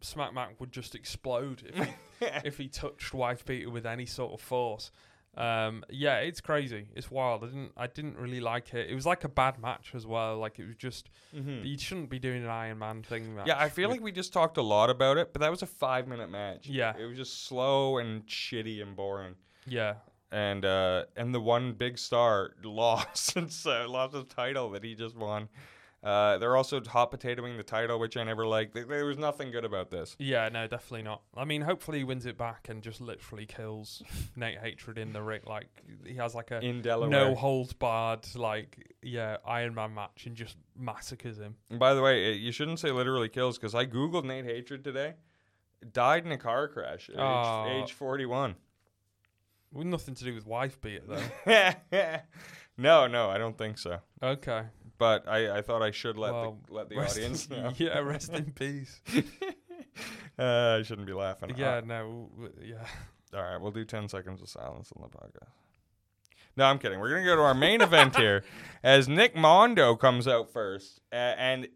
Smack Mac would just explode if he, [LAUGHS] if he touched Wife Beater with any sort of force. Um, yeah, it's crazy. It's wild. I didn't. I didn't really like it. It was like a bad match as well. Like it was just. You shouldn't be doing an Iron Man thing. Yeah, I feel like we just talked a lot about it, but that was a five minute match. Yeah. It was just slow and shitty and boring. Yeah, And uh, and the one big star [LAUGHS] lost and so lost his title that he just won. Uh, they're also hot potatoing the title, which I never liked. There- There was nothing good about this. yeah. No, definitely not. I mean, hopefully he wins it back and just literally kills [LAUGHS] Nate Hatred in the ring. Like he has like a In Delaware. no holds barred like yeah Iron Man match and just massacres him. And by the way, it, you shouldn't say literally kills because I googled Nate Hatred today. Died in a car crash at Aw. age, age 41. With nothing to do with wife beater though. [LAUGHS] no, no, I don't think so. okay. But I, I thought I should let Well, the, let the audience know. [LAUGHS] yeah, rest in peace. [LAUGHS] uh, I shouldn't be laughing. Yeah, Uh, no, w- yeah. [LAUGHS] all right, we'll do 10 seconds of silence on the podcast. No, I'm kidding. We're going to go to our main event here as Nick Mondo comes out first. Uh, and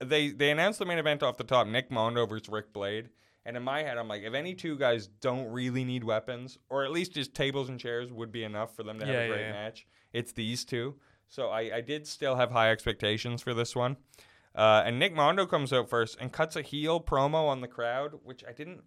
they, they announced the main event off the top Nick Mondo versus Ric Blade. And in my head, I'm like, if any two guys don't really need weapons, or at least just tables and chairs would be enough for them to have Yeah, a yeah, great yeah. match, it's these two. So I, I did still have high expectations for this one. Uh, and Nick Mondo comes out first and cuts a heel promo on the crowd, which I didn't,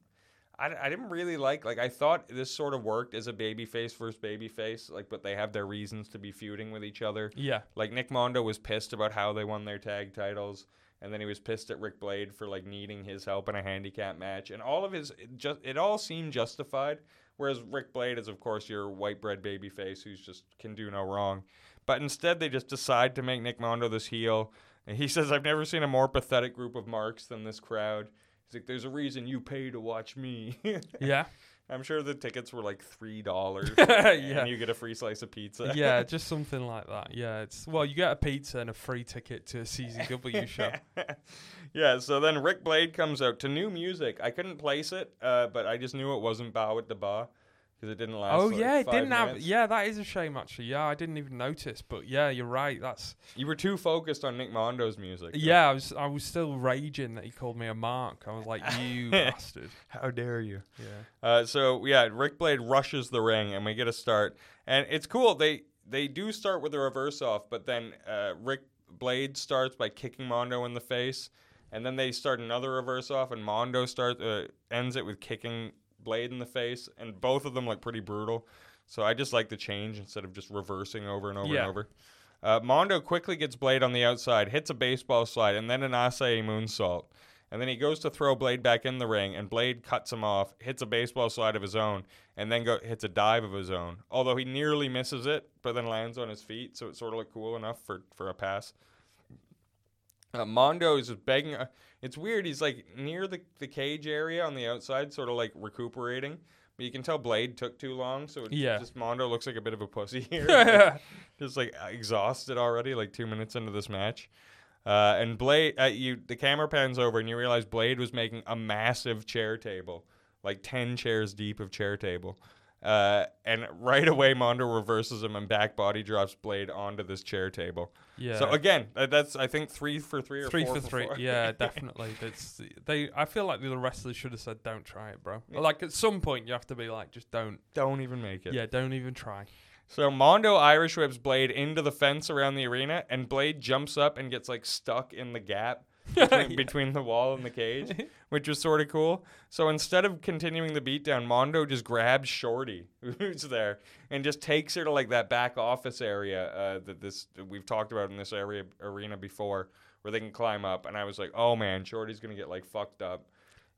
I, I didn't really like. Like I thought this sort of worked as a babyface versus babyface, like, but they have their reasons to be feuding with each other. Yeah. Like Nick Mondo was pissed about how they won their tag titles, and then he was pissed at Ric Blade for like needing his help in a handicap match, and all of his it just it all seemed justified. Whereas Ric Blade is of course your white bread babyface who's just can do no wrong, but instead they just decide to make Nick Mondo this heel. And he [LAUGHS] says, "I've never seen a more pathetic group of marks than this crowd." He's like, "There's a reason you pay to watch me." [LAUGHS] Yeah. I'm sure the tickets were like three dollars, [LAUGHS] Yeah. and you get a free slice of pizza. yeah, just something like that. Yeah, it's well, you get a pizza and a free ticket to a CZW show. yeah, so then Ric Blade comes out to new music. I couldn't place it, uh, but I just knew it wasn't Bow with the Ba because it didn't last. Oh like, yeah, it didn't have. Yeah, that is a shame actually. Yeah, I didn't even notice, but yeah, you're right. That's You were too focused on Nick Mondo's music. yeah. I was I was still raging that he called me a mark. I was like, [LAUGHS] you [LAUGHS] bastard. How dare you? Yeah. Uh, so yeah, Ric Blade rushes the ring, and we get a start, and it's cool. They they do start with a reverse off, but then uh, Ric Blade starts by kicking Mondo in the face, and then they start another reverse off, and Mondo starts uh, ends it with kicking Blade in the face, and both of them look pretty brutal. So I just like the change instead of just reversing over and over Yeah. and over. Uh, Mondo quickly gets Blade on the outside, hits a baseball slide, and then an Asai moonsault. And then he goes to throw Blade back in the ring, and Blade cuts him off, hits a baseball slide of his own, and then go, hits a dive of his own. Although he nearly misses it, but then lands on his feet, so it sort of looked cool enough for, for a pass. Uh, Mondo is just begging. Uh, it's weird. He's like near the, the cage area on the outside, sort of like recuperating. But you can tell Blade took too long, so it's Yeah. just Mondo looks like a bit of a pussy [LAUGHS] here. just like exhausted already, like two minutes into this match. Uh, and Blade, uh, you the camera pans over and you realize Blade was making a massive chair table, like ten chairs deep of chair table. Uh, and right away, Mondo reverses him and back body drops Blade onto this chair table. Yeah. So again, that- that's I think three for three or Three for three. four. Yeah, [LAUGHS] definitely. That's they. I feel like the other wrestlers should have said, "Don't try it, bro." Like at some point, you have to be like, "Just don't." Don't even make it. Yeah, don't even try. So Mondo Irish whips Blade into the fence around the arena, and Blade jumps up and gets like stuck in the gap between, [LAUGHS] between the wall and the cage, [LAUGHS] which was sort of cool. So instead of continuing the beatdown, Mondo just grabs Shorty, [LAUGHS] who's there, and just takes her to like that back office area uh, that this we've talked about in this area arena before, where they can climb up. And I was like, oh man, Shorty's gonna get like fucked up.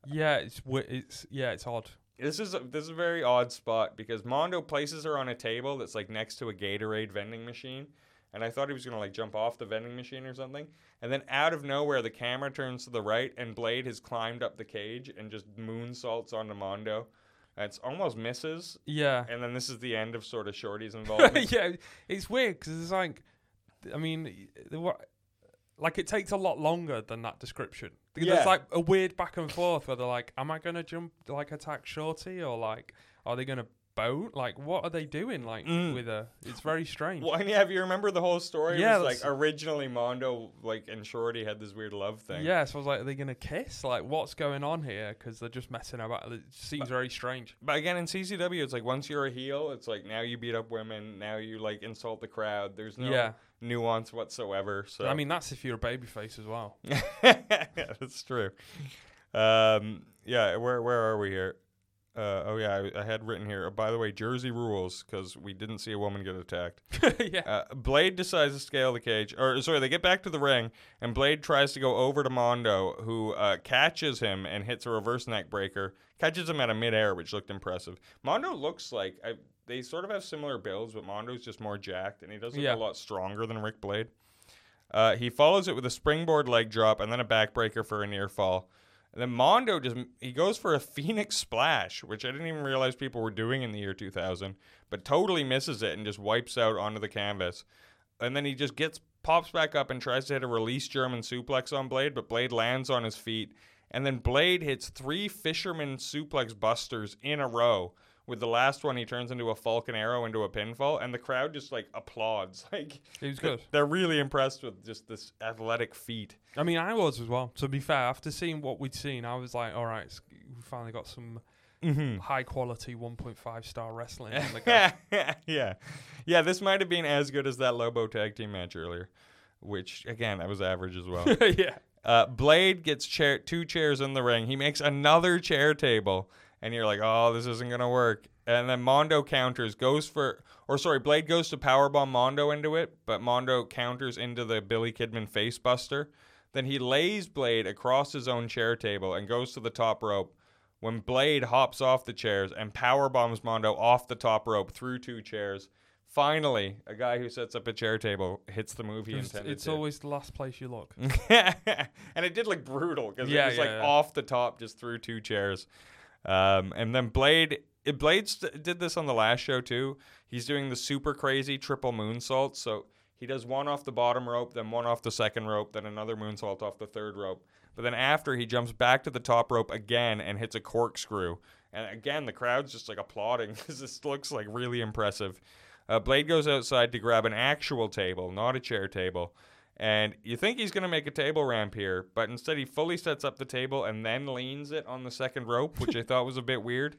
Yeah, it's it's yeah, it's odd. This is a, this is a very odd spot because Mondo places her on a table that's like next to a Gatorade vending machine, and I thought he was gonna like jump off the vending machine or something, and then out of nowhere the camera turns to the right and Blade has climbed up the cage and just moonsaults onto Mondo. And it's almost misses, Yeah. and then this is the end of sort of Shorty's [LAUGHS] involvement. yeah, it's weird because it's like, I mean, the what, like it takes a lot longer than that description. Yeah. There's like a weird back and forth where they're like, "Am I gonna jump like attack Shorty or like are they gonna boat? Like what are they doing like Mm. with a, It's very strange. Well, and yeah, if you remember the whole story, Yeah, it was like originally Mondo like and Shorty had this weird love thing. Yeah, so I was like, are they gonna kiss? Like what's going on here? Because they're just messing about. It seems very strange. But again, in CZW, it's like once you're a heel, it's like now you beat up women, now you like insult the crowd. There's no Yeah. nuance whatsoever. So I mean, that's if you're a babyface as well. [LAUGHS] yeah, that's true. Um, yeah, where where are we here? Uh, oh yeah, I, I had written here. uh, by the way, Jersey rules because we didn't see a woman get attacked. [LAUGHS] yeah. Uh, Blade decides to scale the cage, or sorry, they get back to the ring, and Blade tries to go over to Mondo, who uh, catches him and hits a reverse neck breaker. Catches him out of midair, which looked impressive. Mondo looks like I, they sort of have similar builds, but Mondo's just more jacked, and he does look Yeah. a lot stronger than Ric Blade. Uh, he follows it with a springboard leg drop and then a backbreaker for a near fall. And then Mondo just he goes for a [LAUGHS] Phoenix splash, which I didn't even realize people were doing in the year 2000, but totally misses it and just wipes out onto the canvas. And then he just gets pops back up and tries to hit a release German suplex on Blade, but Blade lands on his feet. And then Blade hits three fisherman suplex busters in a row. With the last one, he turns into a Falcon Arrow into a pinfall, and the crowd just like applauds. [LAUGHS] Like It was good. they're really impressed with just this athletic feat. I mean, I was as well. To be fair, after seeing what we'd seen, I was like, all right, we finally got some Mm-hmm. high quality 1.5 star wrestling. in the [LAUGHS] yeah, yeah. This might have been as good as that Lobo tag team match earlier, which again that was average as well. [LAUGHS] yeah. uh, Blade gets chair two chairs in the ring. He makes another chair table, and you're like, oh, this isn't gonna work. And then Mondo counters, goes for, or sorry, Blade goes to powerbomb Mondo into it, but Mondo counters into the Billy Kidman face buster. Then he lays Blade across his own chair table and goes to the top rope. When Blade hops off the chairs and power bombs Mondo off the top rope through two chairs, finally, a guy who sets up a chair table hits the move he It's, intended it's to. always the last place you look. [LAUGHS] and it did look brutal because Yeah, it was yeah, like yeah. off the top, just through two chairs. Um, and then Blade, it, Blade st- did this on the last show too. He's doing the super crazy triple moonsault. So he does one off the bottom rope, then one off the second rope, then another moonsault off the third rope. But then after he jumps back to the top rope again and hits a corkscrew. And again, the crowd's just like applauding because [LAUGHS] this looks like really impressive. Uh, Blade goes outside to grab an actual table, not a chair table. And you think he's going to make a table ramp here, but instead he fully sets up the table and then leans it on the second rope, which I thought was a bit weird.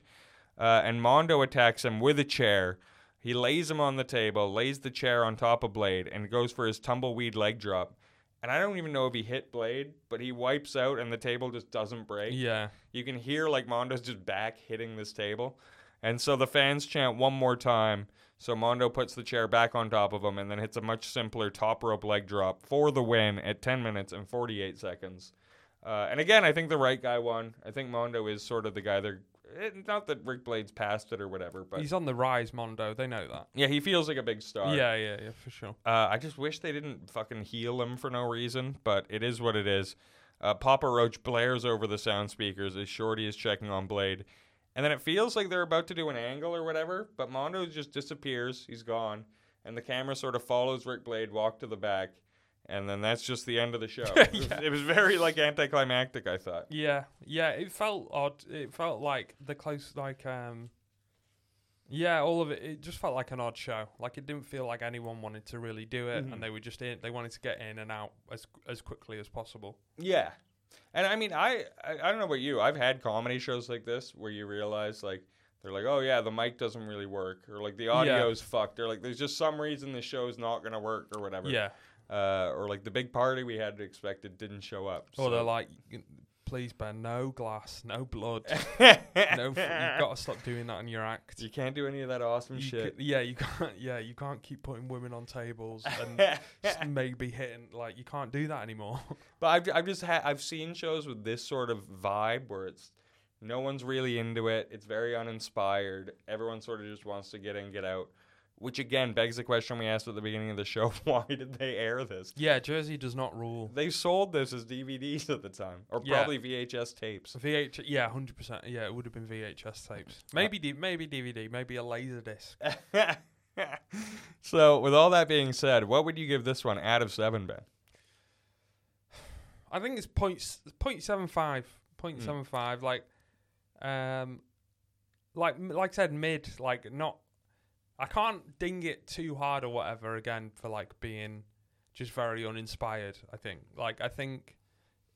Uh, and Mondo attacks him with a chair. He lays him on the table, lays the chair on top of Blade, and goes for his tumbleweed leg drop. And I don't even know if he hit Blade, but he wipes out and the table just doesn't break. Yeah. You can hear like Mondo's just back hitting this table. And so the fans chant one more time. So Mondo puts the chair back on top of him and then hits a much simpler top rope leg drop for the win at 10 minutes and 48 seconds. Uh, and again, I think the right guy won. I think Mondo is sort of the guy they're. It, not that Ric Blade's passed it or whatever, but He's on the rise, Mondo. They know that. yeah, he feels like a big star. Yeah, yeah, yeah, for sure. Uh, I just wish they didn't fucking heal him for no reason, but it is what it is. Uh, Papa Roach blares over the sound speakers as Shorty is checking on Blade. And then it feels like they're about to do an angle or whatever, but Mondo just disappears. He's gone. And the camera sort of follows Ric Blade walk to the back. And then that's just the end of the show. [LAUGHS] it, was, it was very like anticlimactic, I thought. Yeah, yeah. It felt odd. It felt like the close, like um, Yeah, all of it. It just felt like an odd show. Like it didn't feel like anyone wanted to really do it, Mhm. and they were just in. They wanted to get in and out as as quickly as possible. Yeah. And I mean, I, I I don't know about you. I've had comedy shows like this where you realize like they're like, oh yeah, the mic doesn't really work, or like the audio's fucked, or like there's just some reason the show's not gonna work, or whatever. Yeah. Uh, or like the big party we had expected didn't show up. Or they're like, "Y- please, Ben, no glass, no blood, [LAUGHS] no, You've got to stop doing that in your act. You can't do any of that awesome You shit. ca- yeah, you can't. Yeah, you can't keep putting women on tables and [LAUGHS] maybe hitting. Like you can't do that anymore. [LAUGHS] But I've, I've just had I've seen shows with this sort of vibe where it's no one's really into it. It's very uninspired. Everyone sort of just wants to get in, get out. Which again begs the question we asked at the beginning of the show: [LAUGHS] Why did they air this? yeah, Jersey does not rule. They sold this as DVDs at the time, or Yeah. probably VHS tapes. VH, yeah, hundred percent. Yeah, it would have been VHS tapes. Maybe, D- maybe DVD, maybe a laser disc. [LAUGHS] so, with all that being said, what would you give this one out of seven, Ben? I think it's points point seven five, point Mm. seven five. Like, um, like like I said, mid. Like not. I can't ding it too hard or whatever again for like being just very uninspired. I think. Like I think.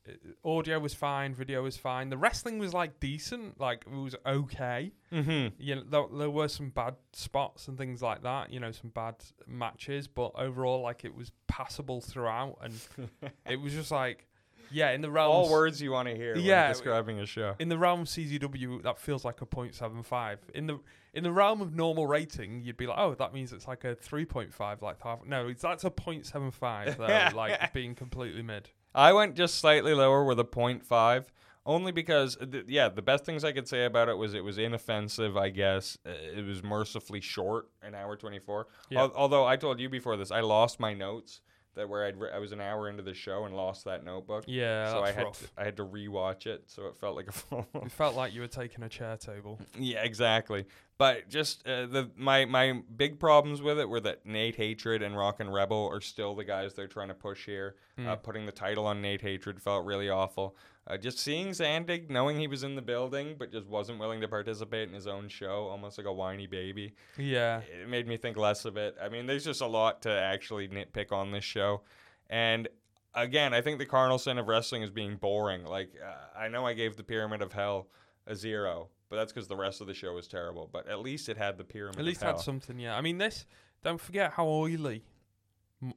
uh, Audio was fine, video was fine. The wrestling was like decent, like it was okay. Mm-hmm. You know, there, there were some bad spots and things like that. You know, some bad matches, but overall, like it was passable throughout, and [LAUGHS] it was just like, yeah, in the realms, All words you want to hear Yeah, describing a show. in the realm of CZW, that feels like a 0.75. In the in the realm of normal rating, you'd be like, oh, that means it's like a 3.5, like half. No, it's that's a 0.75 though, [LAUGHS] like being completely mid. I went just slightly lower with a 0.5, only because, uh, th- yeah, the best things I could say about it was it was inoffensive, I guess. Uh, It was mercifully short, an hour 24. Yeah. Al- although I told you before this, I lost my notes that where I'd re- I was an hour into the show and lost that notebook. Yeah, so I had rough. to, I had to rewatch it, so it felt like a [LAUGHS] full. It felt like you were taking a chair table. [LAUGHS] yeah, exactly. But just uh, the my my big problems with it were that Nate Hatred and Rockin' Rebel are still the guys they're trying to push here. Uh, Mm. putting the title on Nate Hatred felt really awful. Uh, just seeing Zandig, knowing he was in the building but just wasn't willing to participate in his own show, almost like a whiny baby. Yeah, It made me think less of it. I mean, there's just a lot to actually nitpick on this show. And again, I think the carnal sin of wrestling is being boring. Like, uh, I know I gave the Pyramid of Hell a zero, but that's because the rest of the show was terrible. But at least it had the Pyramid at least had something. Yeah, I mean this. Don't forget how oily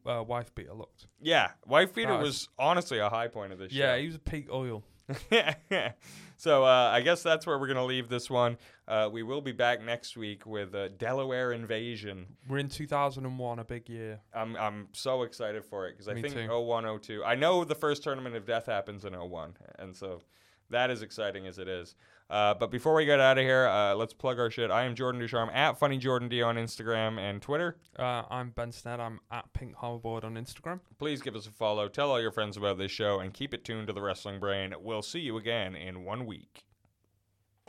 uh, wife beater looked. yeah, Wife Beater That was- was honestly a high point of this Yeah, show. he was peak oil. [LAUGHS] so uh, I guess that's where we're gonna leave this one. Uh, we will be back next week with uh, Delaware Invasion. We're in 2001, a big year. I'm I'm so excited for it because I Me think too. 01, 02. I know the first tournament of death happens in 01, and so that is exciting as it is. Uh, but before we get out of here, uh, let's plug our shit. I am Jordan Ducharme at Funny Jordan D on Instagram and Twitter. Uh, I'm Ben Sned. I'm at Pink Hoverboard on Instagram. Please give us a follow. Tell all your friends about this show and keep it tuned to the Wrestling Brain. We'll see you again in one week.